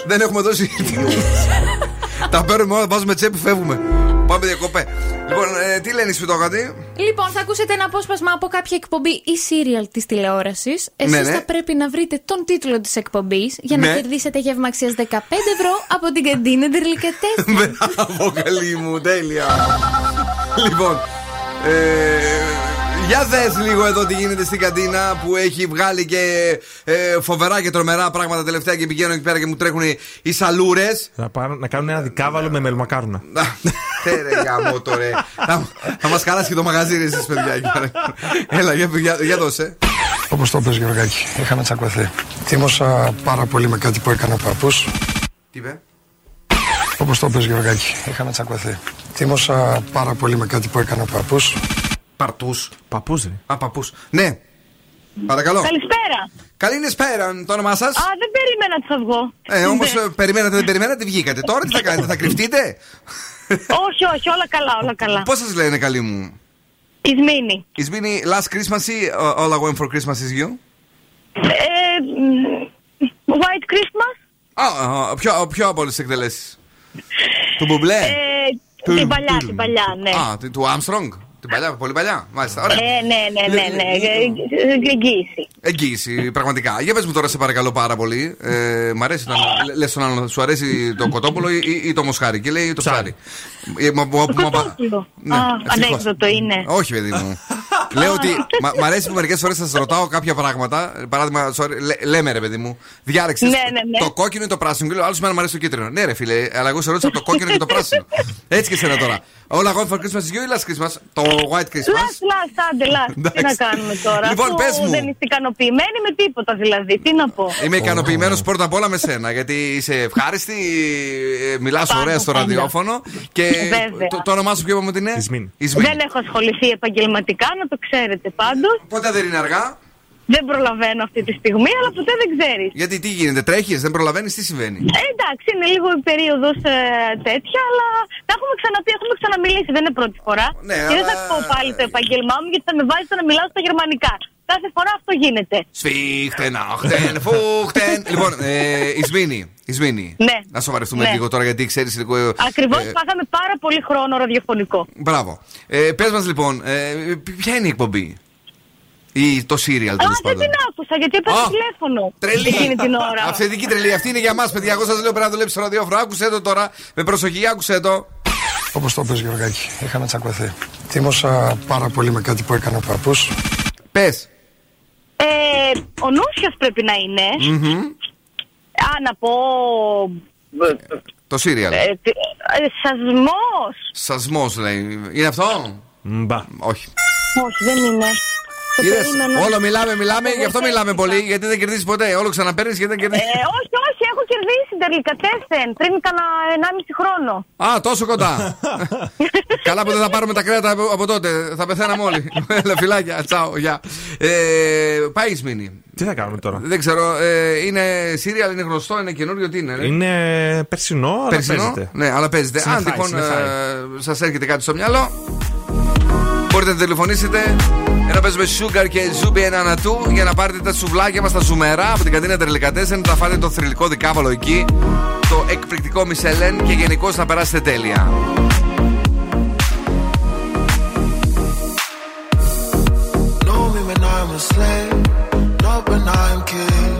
Speaker 1: Δεν έχουμε δώσει. Τα παίρνουμε όλα, βάζουμε τσέπη, φεύγουμε. Πάμε διακοπέ. Λοιπόν, ε, τι λένε οι σπιτόγατοι;
Speaker 2: Λοιπόν, θα ακούσετε ένα απόσπασμα από κάποια εκπομπή ή serial της τηλεόρασης. Εσείς
Speaker 1: Ναι, ναι.
Speaker 2: θα πρέπει να βρείτε τον τίτλο της εκπομπής για να
Speaker 1: Ναι.
Speaker 2: κερδίσετε γεύμα αξία 15 ευρώ από την καντίνα Ντερλικατέ.
Speaker 1: Μπράβο, καλή μου, τέλεια. λοιπόν, ε, για δες λίγο εδώ τι γίνεται στην καντίνα που έχει βγάλει και ε, φοβερά και τρομερά πράγματα τελευταία και πηγαίνω εκεί πέρα και μου τρέχουν οι, οι σαλούρες.
Speaker 4: Να, πάρουν, να κάνουν ένα δικάβαλο με μελμακάρουνα.
Speaker 1: Τέρε γάμο τώρα. Θα, θα μας χαλάσει και το μαγαζί ρε εσείς παιδιά. εκεί πέρα. Έλα, για, για, για δώσε.
Speaker 22: Όπως το πες Γεωργάκη, είχαμε τσακωθεί. Θύμωσα πάρα πολύ με κάτι που έκανε ο παππούς.
Speaker 1: Τι είπε;
Speaker 22: Όπως το πες Γεωργάκη, είχαμε τσακωθεί. Θύμωσα πάρα πολύ με κάτι που έκανε ο παππούς.
Speaker 1: Παρτούς.
Speaker 4: Παππούς, ρε.
Speaker 1: Α, παππούς. Ναι. Παρακαλώ.
Speaker 16: Καλησπέρα.
Speaker 1: Καλησπέρα, το όνομά σας;
Speaker 16: Α, δεν περίμενα ότι θα βγω.
Speaker 1: Ε, όμως
Speaker 16: Ναι.
Speaker 1: περιμένατε, δεν περιμένατε, βγήκατε. Τώρα τι θα κάνετε, θα κρυφτείτε;
Speaker 16: όχι, όχι, όλα καλά, όλα καλά.
Speaker 1: Πώς σας λένε, καλή μου;
Speaker 16: Ισμήνη.
Speaker 1: Is been last Christmas ή uh, all I want for Christmas is you?
Speaker 16: Ε, μ, White Christmas.
Speaker 1: Α, α, ποιο, ποιο από όλες τις εκτελέσεις. Του Μπουμπλέ.
Speaker 16: Ε,
Speaker 1: Του-
Speaker 16: την παλιά,
Speaker 1: του-
Speaker 16: την παλιά, ναι.
Speaker 1: Α, του- του Armstrong. Την παλιά, πολύ παλιά. Μάλιστα, ωραία.
Speaker 16: Ε, ναι, ναι, ναι, ναι. Ε, ε, Εγγύηση.
Speaker 1: Εγγύηση, πραγματικά. Για πες μου τώρα, σε παρακαλώ πάρα πολύ. Ε, μ' αρέσει όταν λε τον άλλον, σου αρέσει το κοτόπουλο ή, ή- ή το μοσχάρι; Και λέει το ψάρι. Ε, μα- μα- μα-
Speaker 16: Κοτόπουλο.
Speaker 1: Ναι,
Speaker 16: Α,
Speaker 1: ευτυχώς.
Speaker 16: ανέκδοτο είναι.
Speaker 1: Όχι, παιδί μου. Λέω ότι μα, μ' αρέσει που μερικές φορές σας ρωτάω κάποια πράγματα. Παράδειγμα, sorry, λέ- λέμε ρε παιδί μου, διάλεξε
Speaker 16: Ναι, ναι, ναι.
Speaker 1: το κόκκινο ή το πράσινο. Και λέω, άλλος μένα μου αρέσει το κίτρινο. Ναι, ρε φίλε, αλλά εγώ σε ρώτησα από το κόκκινο και το πράσινο. Έτσι και σένα τώρα. All I want for Christmas is you ή last Christmas; Το white Christmas.
Speaker 16: Λάς, λάς, άντε, λάς. Τι
Speaker 1: Εντάξει.
Speaker 16: να κάνουμε τώρα;
Speaker 1: Λοιπόν,
Speaker 16: αφού
Speaker 1: πες μου.
Speaker 16: Δεν είστε ικανοποιημένοι με τίποτα δηλαδή. Τι να πω;
Speaker 1: Είμαι ικανοποιημένος πρώτα απ' όλα με σένα γιατί είσαι ευχάριστη, μιλάς
Speaker 16: Πάντα,
Speaker 1: ωραία στο
Speaker 16: πάντα.
Speaker 1: ραδιόφωνο και
Speaker 16: Βέβαια.
Speaker 1: το, το όνομά σου ποιο είπαμε ότι είναι; Ισμήν.
Speaker 16: Δεν έχω ασχοληθεί επαγγελματικά, να το ξέρετε πάντως.
Speaker 1: Ποτέ δεν είναι αργά;
Speaker 16: Δεν προλαβαίνω αυτή τη στιγμή, αλλά ποτέ δεν ξέρεις.
Speaker 1: Γιατί τι γίνεται, τρέχεις, δεν προλαβαίνεις, τι συμβαίνει;
Speaker 16: Ε, εντάξει, είναι λίγο η περίοδος τέτοια, αλλά τα έχουμε ξαναπεί, έχουμε ξαναμιλήσει, δεν είναι πρώτη φορά.
Speaker 1: Ναι,
Speaker 16: και δεν θα
Speaker 1: αλλά-
Speaker 16: πω πάλι το επάγγελμά μου, γιατί θα με βάζετε να μιλάω στα γερμανικά. Κάθε φορά αυτό γίνεται.
Speaker 1: Σφίχτεν, αχτεν, φούχτεν. λοιπόν, ε, Ισμήνη, Ισμήνη.
Speaker 16: Ναι.
Speaker 1: Να σοβαρευτούμε
Speaker 16: Ναι.
Speaker 1: λίγο τώρα γιατί ξέρεις λίγο. ε,
Speaker 16: Ακριβώς
Speaker 1: ε,
Speaker 16: πάθαμε πάρα πολύ χρόνο ραδιοφωνικό.
Speaker 1: Μπράβο. Ε, Πες μας λοιπόν, ε, ποια είναι η εκπομπή; Ή το serial
Speaker 16: Α,
Speaker 1: τέλο
Speaker 16: δεν
Speaker 1: πάντων.
Speaker 16: την άκουσα γιατί έπαιρνε
Speaker 1: Α,
Speaker 16: τηλέφωνο.
Speaker 1: Τρελή.
Speaker 16: Εκείνη την ώρα.
Speaker 1: Αυθεντική τρελή. Αυτή είναι για μας, παιδιά. Εγώ σας λέω πρέπει να δουλέψει στο ραδιόφωνο. Άκουσε το τώρα. Με προσοχή, άκουσε το.
Speaker 22: Όπως το πες Γεωργάκη, είχαμε τσακωθεί. Τίμωσα πάρα πολύ με κάτι που έκανε ο παππούς.
Speaker 1: Πες.
Speaker 16: Ε, ο Νούσιος πρέπει να είναι. Α, να πω...
Speaker 1: Το serial.
Speaker 16: Ε, τι- ε, σασμός.
Speaker 1: Σασμός λέει. Είναι αυτό;
Speaker 4: Μπα.
Speaker 1: Όχι.
Speaker 16: Όχι, δεν είναι. Το
Speaker 1: Είδες,
Speaker 16: περίμενα.
Speaker 1: όλο μιλάμε, μιλάμε,
Speaker 16: Εγώ
Speaker 1: γι' αυτό
Speaker 16: το
Speaker 1: μιλάμε
Speaker 16: έψαξα.
Speaker 1: πολύ. Γιατί δεν κερδίζεις ποτέ. Όλο ξαναπαίρνεις γιατί δεν
Speaker 16: Ε,
Speaker 1: κερδίζεις.
Speaker 16: όχι, όχι, έχω κερδίσει τελικά τέσσερ πριν κάνα 1,5 χρόνο.
Speaker 1: Α, τόσο κοντά. Καλά που δεν θα πάρουμε τα κρέατα από, από τότε. Θα πεθαίναμε όλοι. Έλα, φιλάκια. Τσάω, γεια. Ε, πάει η Σμήνη.
Speaker 4: Τι θα κάνουμε τώρα;
Speaker 1: Δεν ξέρω. Ε, είναι serial, είναι γνωστό, είναι καινούριο, τι είναι. ρε;
Speaker 4: Είναι περσινό, αλλά
Speaker 1: Περσινό;
Speaker 4: παίζεται.
Speaker 1: Ναι, αλλά παίζεται. Αν
Speaker 4: Συνεχάει,
Speaker 1: τυχόν
Speaker 4: συνεχάει.
Speaker 1: σας έρχεται κάτι στο μυαλό, μπορείτε να τηλεφωνήσετε. Ένα παίζουμε Sugar και Zubi ένα ανατού για να πάρετε τα σουβλάκια μας, τα ζουμερά από την καντίνα Τερλικατέσεν. Να φάτε το θρηλυκό δικάβαλο εκεί, το εκπληκτικό Μισελέν και γενικώ να περάσετε τέλεια.
Speaker 7: Know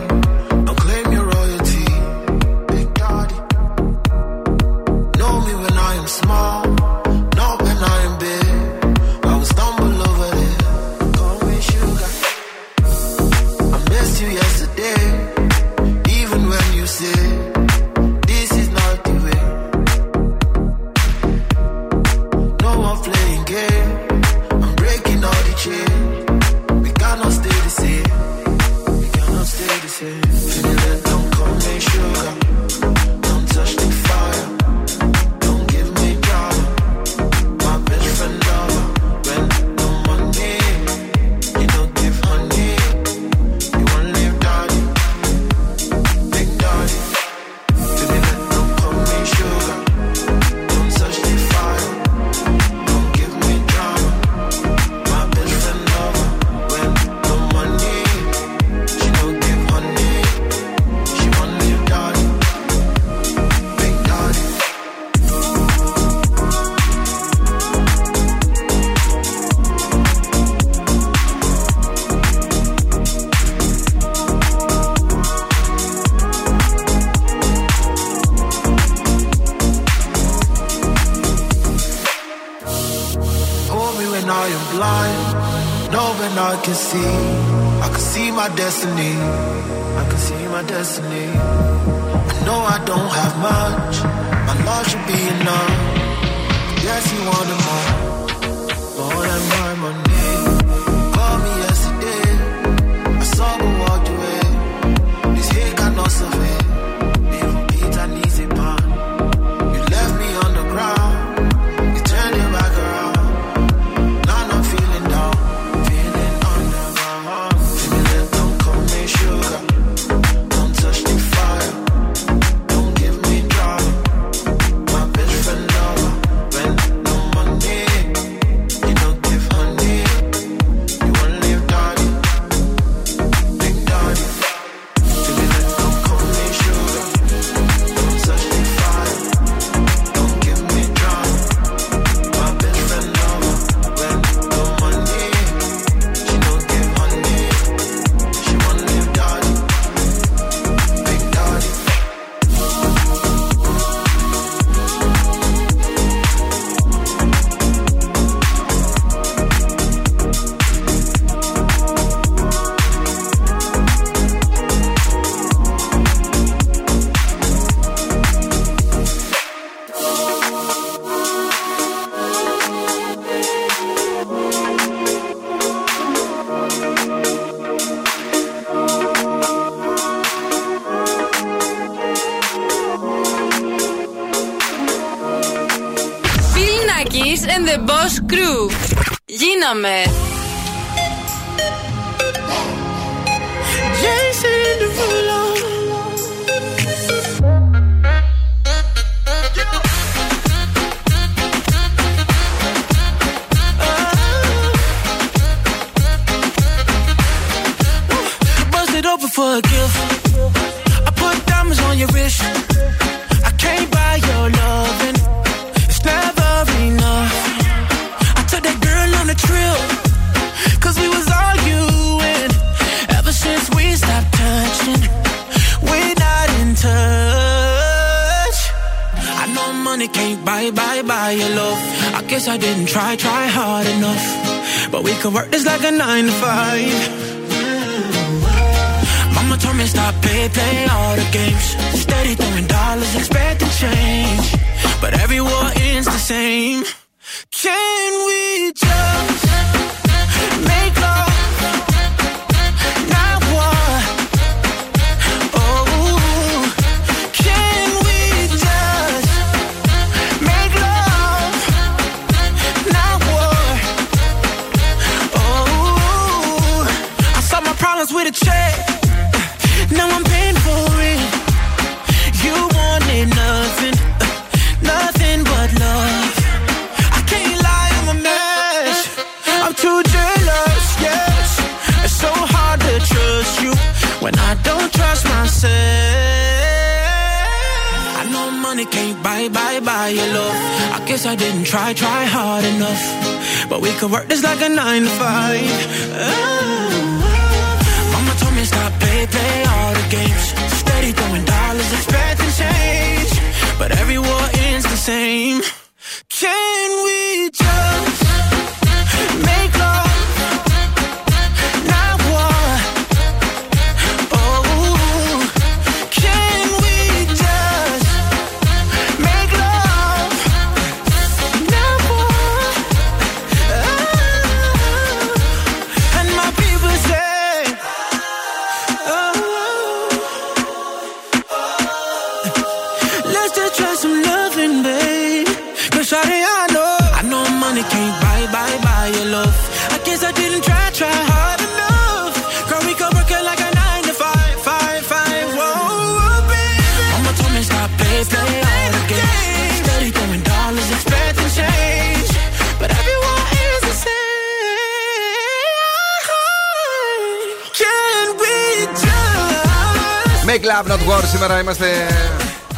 Speaker 7: love
Speaker 24: not war.
Speaker 1: Σήμερα είμαστε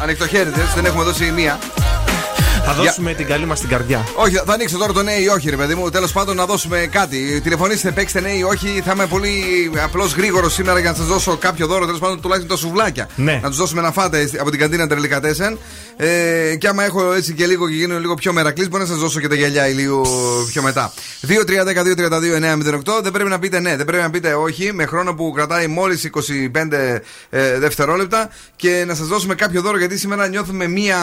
Speaker 1: ανοιχτοχέριδε. Δεν έχουμε δώσει μία.
Speaker 4: Θα δώσουμε την καλή μας την καρδιά.
Speaker 1: Όχι, θα ανοίξω τώρα το ναι ή όχι, ρε παιδί μου. Τέλος πάντων, να δώσουμε κάτι. Τηλεφωνήστε, παίξτε ναι ή όχι. Θα είμαι πολύ απλώ γρήγορος σήμερα για να σας δώσω κάποιο δώρο. Τέλος πάντων, τουλάχιστον τα σουβλάκια.
Speaker 4: Ναι.
Speaker 1: Να τους δώσουμε να φάτε από την καντίνα Τρελικά Τέσεν. Ε, και άμα έχω έτσι και λίγο και γίνω λίγο πιο μερακλής, μπορεί να σας δώσω και τα γυαλιά λίγο πιο μετά. 2-3-10-2-32-9-08. Δεν πρέπει να πείτε ναι, δεν πρέπει να πείτε όχι. Με χρόνο που κρατάει μόλις 25 ε, δευτερόλεπτα. Και να σας δώσουμε κάποιο δώρο γιατί σήμερα νιώθουμε μία.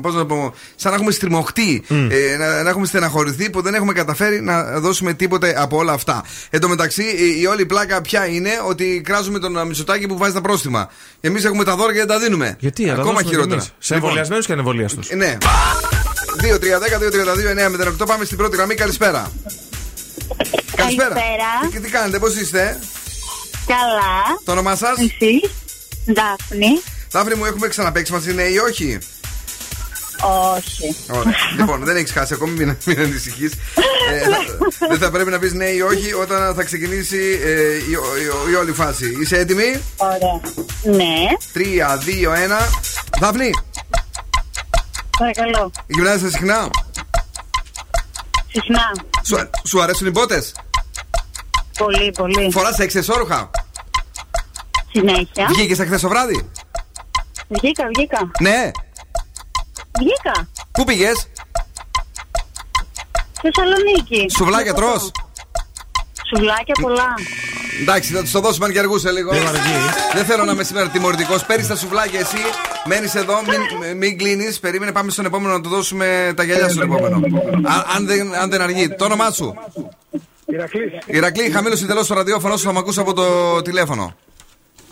Speaker 1: Πώς να το πω, σαν να έχουμε στριμωχτεί. Ε, να, να έχουμε στεναχωρηθεί που δεν έχουμε καταφέρει να δώσουμε τίποτε από όλα αυτά. Εν τω μεταξύ, η, η όλη πλάκα πια είναι ότι κράζουμε τον Μητσοτάκη που βάζει τα πρόστιμα. Εμείς έχουμε τα δώρα και δεν τα δίνουμε.
Speaker 4: Γιατί, να τα
Speaker 1: Ακόμα
Speaker 4: δώσουμε κι
Speaker 1: χειρότερα.
Speaker 4: εμείς. Σε εμβολιασμένους και ανεμβολίαστου.
Speaker 1: Ναι. 2-3-10-2-32-9-08 πάμε στην πρώτη γραμμή. Καλησπέρα. Καλησπέρα. Τι, τι κάνετε, πώς είστε,
Speaker 16: Καλά.
Speaker 1: Το όνομά σας;
Speaker 16: Εσύ; Δάφνη.
Speaker 1: Δάφνη μου, έχουμε ξαναπέξει μαζί, ναι ή όχι;
Speaker 16: Όχι.
Speaker 1: Ωραία. λοιπόν, δεν έχεις χάσει ακόμη, μην, μην ανησυχείς. ε, θα- δεν θα πρέπει να πεις ναι ή όχι όταν θα ξεκινήσει ε, η, η- η όλη φάση. Είσαι έτοιμη;
Speaker 16: Ωραία. Ναι.
Speaker 1: 3, 2, 1. Δάφνη,
Speaker 16: Παρακαλώ.
Speaker 1: γυμνάζεσαι συχνά;
Speaker 16: Συχνά.
Speaker 1: Σου, σου αρέσουν οι μπότες;
Speaker 16: Πολύ, πολύ.
Speaker 1: Φοράς εξεσόρουχα;
Speaker 16: Συνέχεια.
Speaker 1: Βγήκες χθε το βράδυ;
Speaker 16: Βγήκα, βγήκα.
Speaker 1: Ναι.
Speaker 16: Βγήκα.
Speaker 1: Πού πήγες;
Speaker 16: Θεσσαλονίκη.
Speaker 1: Σουβλάκια τρως;
Speaker 16: Σουβλάκια πολλά.
Speaker 1: Εντάξει, θα τους το δώσουμε αν και αργούσε λίγο.
Speaker 4: Δεν αργεί.
Speaker 1: Δεν θέλω να είμαι σήμερα τιμωρητικός. Παίρνεις τα σουβλάκια εσύ, μένεις εδώ, μην, μην κλείνεις. Περίμενε, πάμε στον επόμενο να του δώσουμε τα γυαλιά στον επόμενο. Α, αν, δεν, αν δεν αργεί. Το όνομά σου.
Speaker 22: Ηρακλής.
Speaker 1: Ηρακλή, χαμήλωσε τελώς το ραδιόφωνο σου, θα με ακούσει από το τηλέφωνο.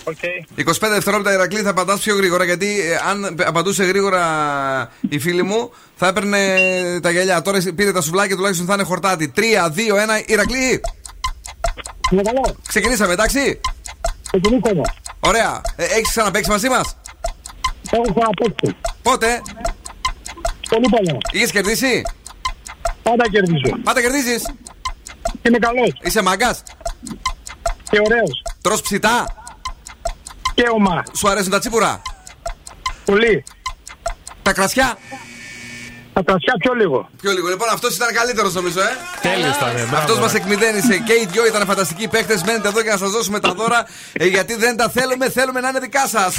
Speaker 17: Okay.
Speaker 1: 25 δευτερόλεπτα Ηρακλή θα απαντάς πιο γρήγορα γιατί ε, αν απαντούσε γρήγορα η φίλη μου θα έπαιρνε τα γυαλιά. Τώρα πείτε τα σουβλάκια τουλάχιστον θα είναι χορτάτη. 3, 2, 1, Ηρακλή! Ξεκινήσαμε, εντάξει;
Speaker 23: Ξεκινήσαμε.
Speaker 1: Ωραία. Ε, Έχεις ξαναπέξει μαζί μας;
Speaker 23: Έχω ξαναπέξει.
Speaker 1: Πότε;
Speaker 23: Πολύ παλιά.
Speaker 1: Είχες κερδίσει;
Speaker 23: Πάντα κερδίζω.
Speaker 1: Πάντα κερδίζεις;
Speaker 23: Είμαι καλός.
Speaker 1: Είσαι μαγκα.
Speaker 23: Και ωραίος.
Speaker 1: Τρο ψητά; Σου αρέσουν τα τσίπουρα;
Speaker 23: Πολύ.
Speaker 1: Τα κρασιά;
Speaker 23: Τα κρασιά πιο λίγο.
Speaker 1: Πιο λίγο. Λοιπόν, αυτός ήταν καλύτερος νομίζω, ε.
Speaker 4: Τέλειος ήταν.
Speaker 1: Αυτός
Speaker 4: μας
Speaker 1: εκμηδένισε. Και οι δυο ήταν φανταστικοί παίχτε. Μένετε εδώ και να σας δώσουμε τα δώρα. Ε, γιατί δεν τα θέλουμε, θέλουμε να είναι δικά
Speaker 9: σας.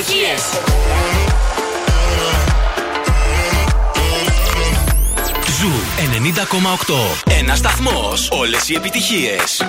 Speaker 9: επιτυχίες.
Speaker 8: Zoo 90,8. Ένας σταθμός όλες οι επιτυχίες.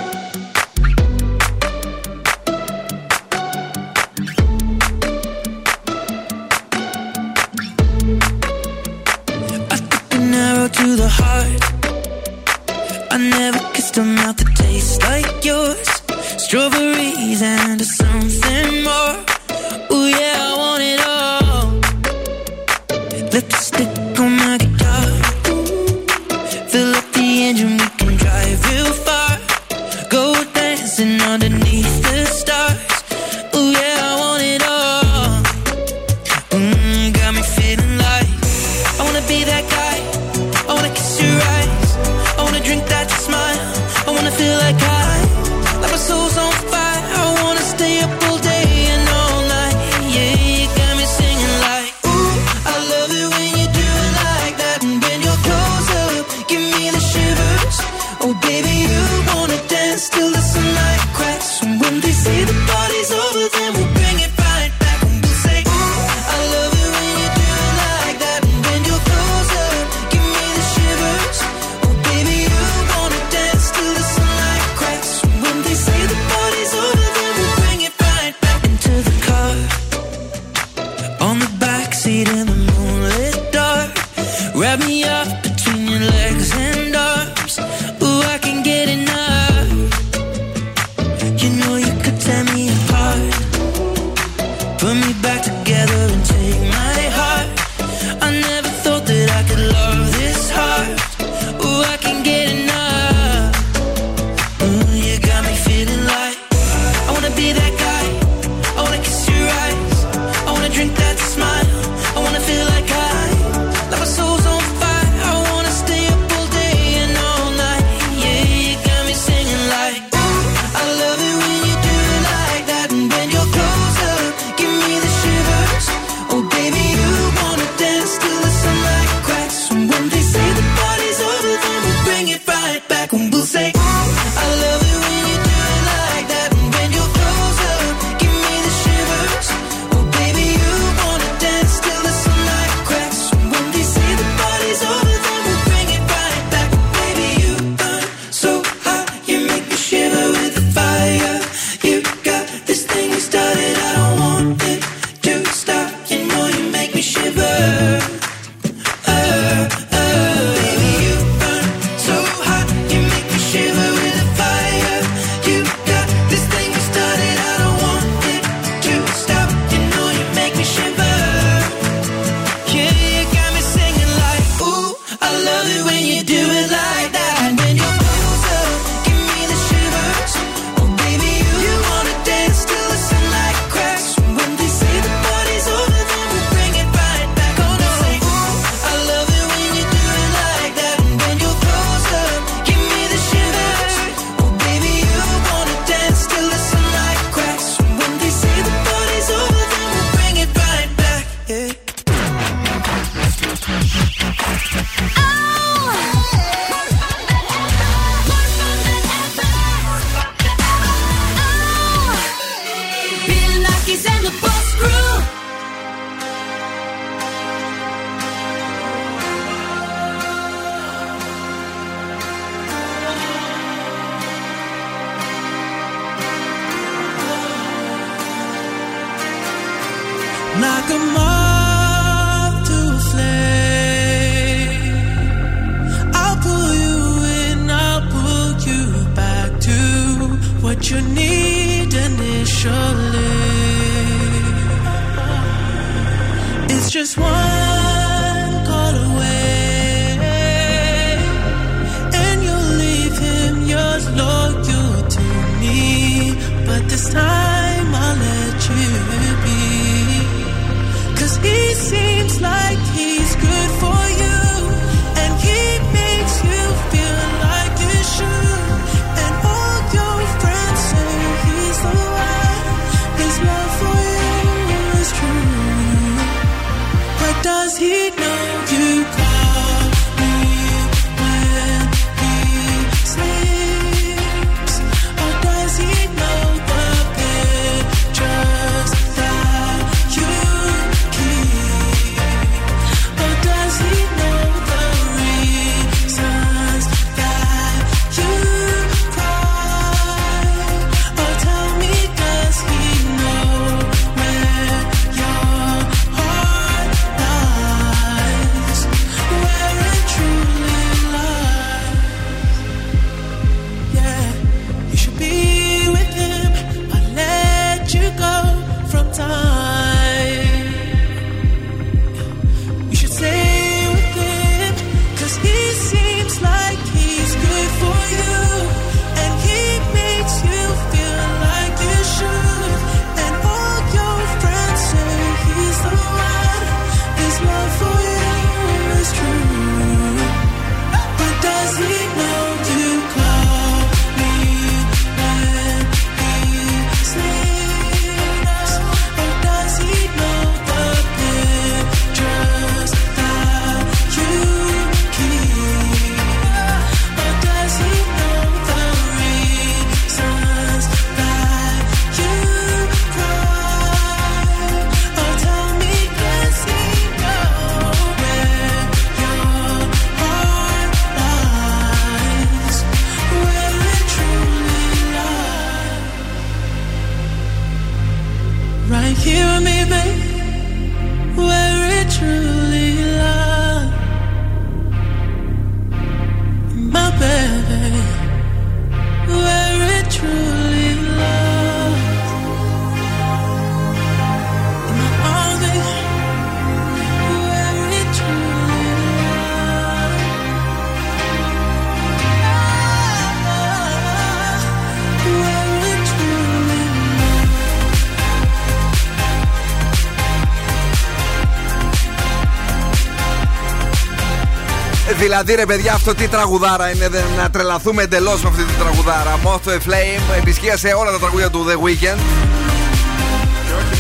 Speaker 1: Δηλαδή ρε παιδιά αυτό τι τραγουδάρα είναι δεν- Να τρελαθούμε εντελώς με αυτή τη τραγουδάρα. Moth to a Flame επισκίασε όλα τα τραγούδια του The Weeknd.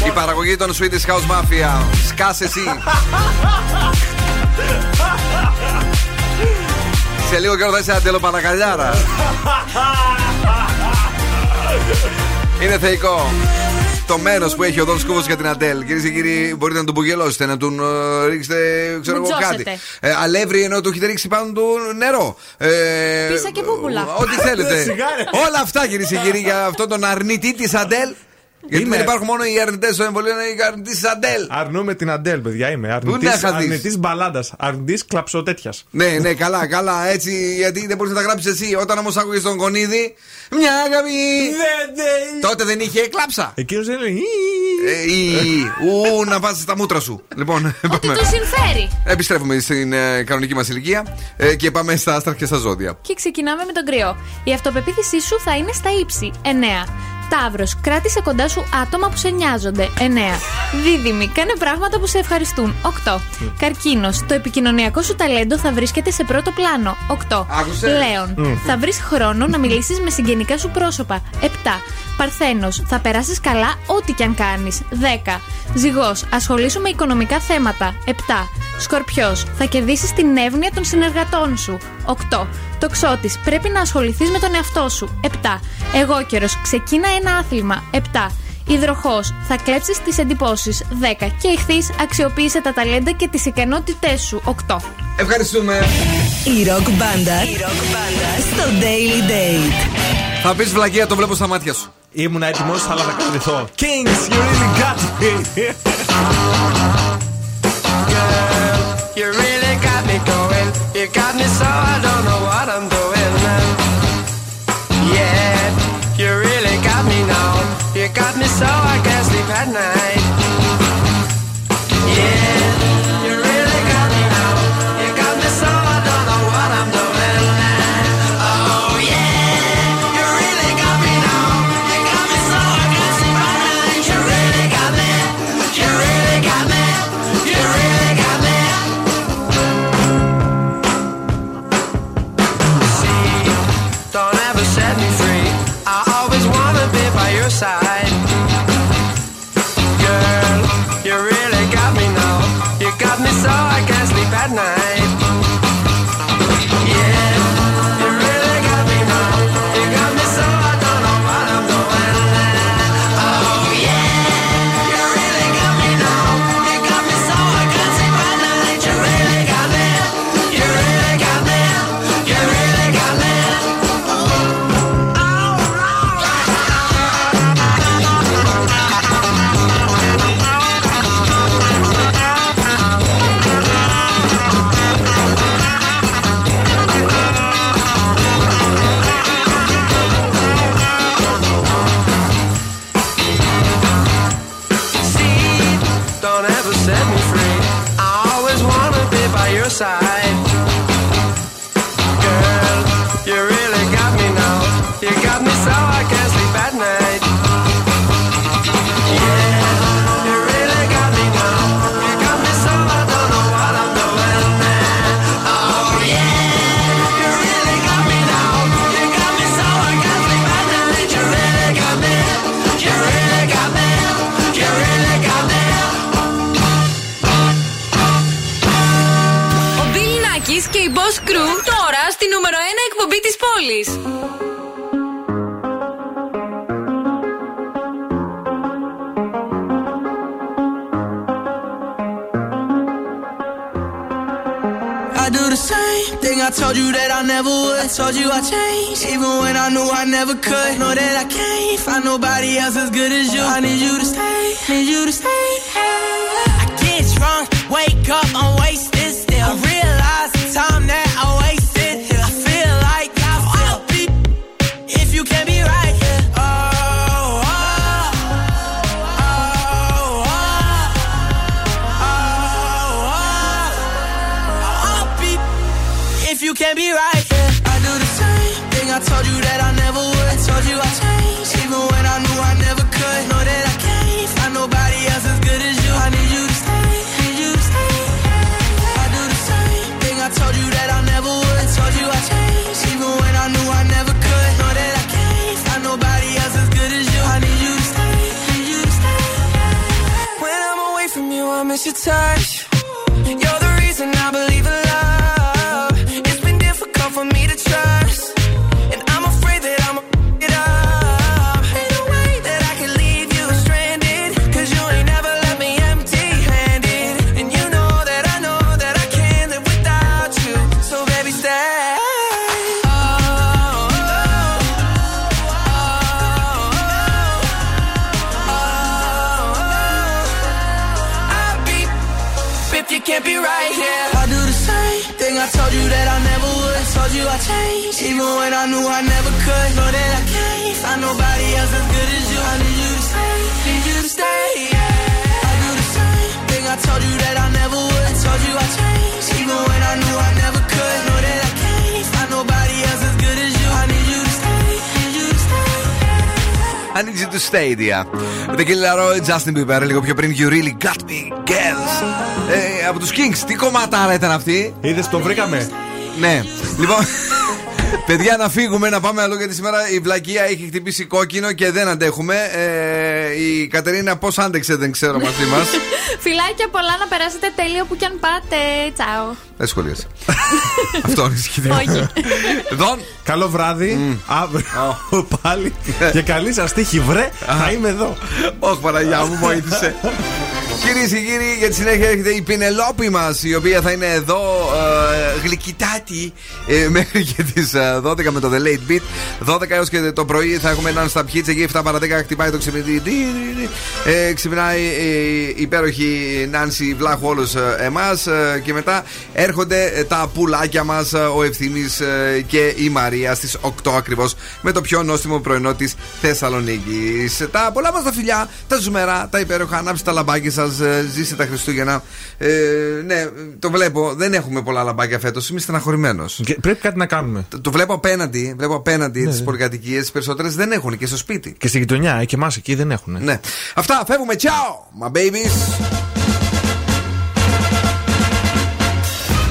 Speaker 1: Η παραγωγή των Swedish House Mafia. Σκάσε εσύ. Σε λίγο καιρό θα είσαι αντελοπανακαλιάρα Είναι θεϊκό το μέρος που έχει ο Δόν Σκούβο για την Αντέλ. Κυρίες και κύριοι, μπορείτε να τον πουγελώσετε, να τον ε, ρίξετε, ξέρω εγώ
Speaker 2: Μουτζώσετε.
Speaker 1: κάτι. Ε, αλεύρι ενώ του έχετε ρίξει πάνω του νερό. Ε,
Speaker 2: Πίσα και πούπουλα.
Speaker 1: Ό,τι θέλετε.
Speaker 4: Σιγάρε.
Speaker 1: Όλα αυτά κυρίες και κύριοι για αυτόν τον αρνητή της Αντέλ. Γιατί
Speaker 4: Είμαι.
Speaker 1: δεν υπάρχουν μόνο οι αρνητές στο εμβολίο, είναι οι αρνητή τη Αντέλ.
Speaker 4: Αρνούμε την Αντέλ, παιδιά. Είμαι
Speaker 1: να
Speaker 4: αρνητή
Speaker 1: είχα δεις.
Speaker 4: αρνητής μπαλάντας. Αρνητής κλαψοτέτιας.
Speaker 1: Ναι, ναι, καλά, καλά. Έτσι, γιατί δεν μπορείς να τα γράψεις εσύ. Όταν όμως άκουγες τον Κονίδη, μια αγάπη. Τότε δεν είχε κλάψα.
Speaker 4: Εκείνος δεν λέει.
Speaker 1: Ε, ή, ου, να βάζεις τα μούτρα σου. Λοιπόν,
Speaker 2: Ότι
Speaker 1: πάμε.
Speaker 2: του συμφέρει.
Speaker 1: Επιστρέφουμε στην ε, κανονική μας ηλικία ε, και πάμε στα άστρα και στα ζώδια.
Speaker 2: Και ξεκινάμε με τον κρυό. Η αυτοπεποίθησή σου θα είναι στα ύψη. 9. Ταύρο, κράτησε κοντά σου άτομα που σε νοιάζονται. 9. Δίδυμη, κάνε πράγματα που σε ευχαριστούν. 8. Καρκίνος, το επικοινωνιακό σου ταλέντο θα βρίσκεται σε πρώτο πλάνο. 8.
Speaker 1: Άκουσες;
Speaker 2: Λέων,
Speaker 1: Μμ.
Speaker 2: θα βρεις χρόνο να μιλήσεις με συγγενικά σου πρόσωπα. 7. Παρθένος, θα περάσεις καλά ό,τι και αν κάνεις. 10. Ζυγός, ασχολήσου με οικονομικά θέματα. 7. Σκορπιός, θα κερδίσεις την εύνοια των συνεργατών σου. 8. Τοξότη, πρέπει να ασχοληθείς με τον εαυτό σου. 7. Εγώ καιρο, ξεκίνα ένα άθλημα. 7. Υδροχός, θα κλέψεις τις εντυπώσεις. 10. Και ηχθεί, αξιοποίησε τα ταλέντα και τις ικανότητές σου. 8.
Speaker 1: Ευχαριστούμε.
Speaker 3: Η ροκ μπάντα στο Daily Date.
Speaker 1: Θα πεις βλακία, το βλέπω στα μάτια σου.
Speaker 4: Ήμουν έτοιμος, αλλά θα κατρυθώ. Kings, you really got me.
Speaker 8: You really got me so I don't know what I'm
Speaker 25: και η Boss Crew τώρα στη νούμερο 1 εκπομπή της πόλης.
Speaker 10: I do the same thing I told you that I never would. I told you I changed, even when I knew I never could. Know that I can't find nobody else as good as you. I need you to stay, need you to stay. I get drunk, wake up, I'm wasted your touch. Changed, even when I knew I never could. Know that I can't find nobody else as good as you. I need you to stay, need you to stay. Yeah. I do the same thing I told you that I never would. I told you I changed, even when I knew I never could. Know that I can't find nobody else as good as you. I need you to stay, need you to stay.
Speaker 1: I need you to stay, dear. Με την Kelly Laroi, Justin Bieber, λίγο πιο πριν. You really got me, girls. Ε, από του Kings, τι κομματάρα ήταν αυτή.
Speaker 4: Είδε, το βρήκαμε.
Speaker 1: Ναι. Λοιπόν, παιδιά, να φύγουμε, να πάμε αλλού γιατί σήμερα η βλακεία έχει χτυπήσει κόκκινο και δεν αντέχουμε. Ε, η Κατερίνα πώς άντεξε, δεν ξέρω μαζί μας.
Speaker 2: Φιλάκια πολλά να περάσετε τέλειο που κι αν πάτε. Τσάω.
Speaker 1: Δεν σχολίασε. Αυτό είναι ισχυρό.
Speaker 2: Όχι.
Speaker 1: Δον.
Speaker 4: Καλό βράδυ. Αύριο πάλι. Και καλή σας τύχη, βρε. Θα είμαι εδώ.
Speaker 1: Όχι, Παναγιά μου, βοήθησε. Κυρίες και κύριοι, για τη συνέχεια έρχεται η Πινελόπη μας, η οποία θα είναι εδώ ε, γλυκητάτη ε, μέχρι και τις 12 με το The Late Beat. 12 έως και το πρωί θα έχουμε έναν στα hits εκεί, 7 παρα 10 χτυπάει το ξυπνητή. Ε, ξυπνάει η υπέροχη Νάνση Βλάχου όλους εμάς. και μετά έρχονται ε, τα πουλάκια μας, ο Ευθύνη και η Μαρία στις 8 ακριβώς με το πιο νόστιμο πρωινό της Θεσσαλονίκης. Τα πολλά μας τα φιλιά, τα ζουμερά, τα υπέροχα, ανάψτε τα λαμπάκια σας, ζήστε τα Χριστούγεννα. Ε, ναι, το βλέπω, δεν έχουμε πολλά λαμπάκια φέτος. Είμαι στεναχωρημένος.
Speaker 4: Πρέπει κάτι να κάνουμε.
Speaker 1: Το, το βλέπω απέναντι, βλέπω απέναντι
Speaker 4: Ναι,
Speaker 1: τις
Speaker 4: ναι.
Speaker 1: πολυκατοικίε. Τι περισσότερες δεν έχουν και στο σπίτι.
Speaker 4: Και στη γειτονιά, ε, και εμάς εκεί δεν έχουν.
Speaker 1: Ναι. Αυτά, φεύγουμε. Ciao, my babies.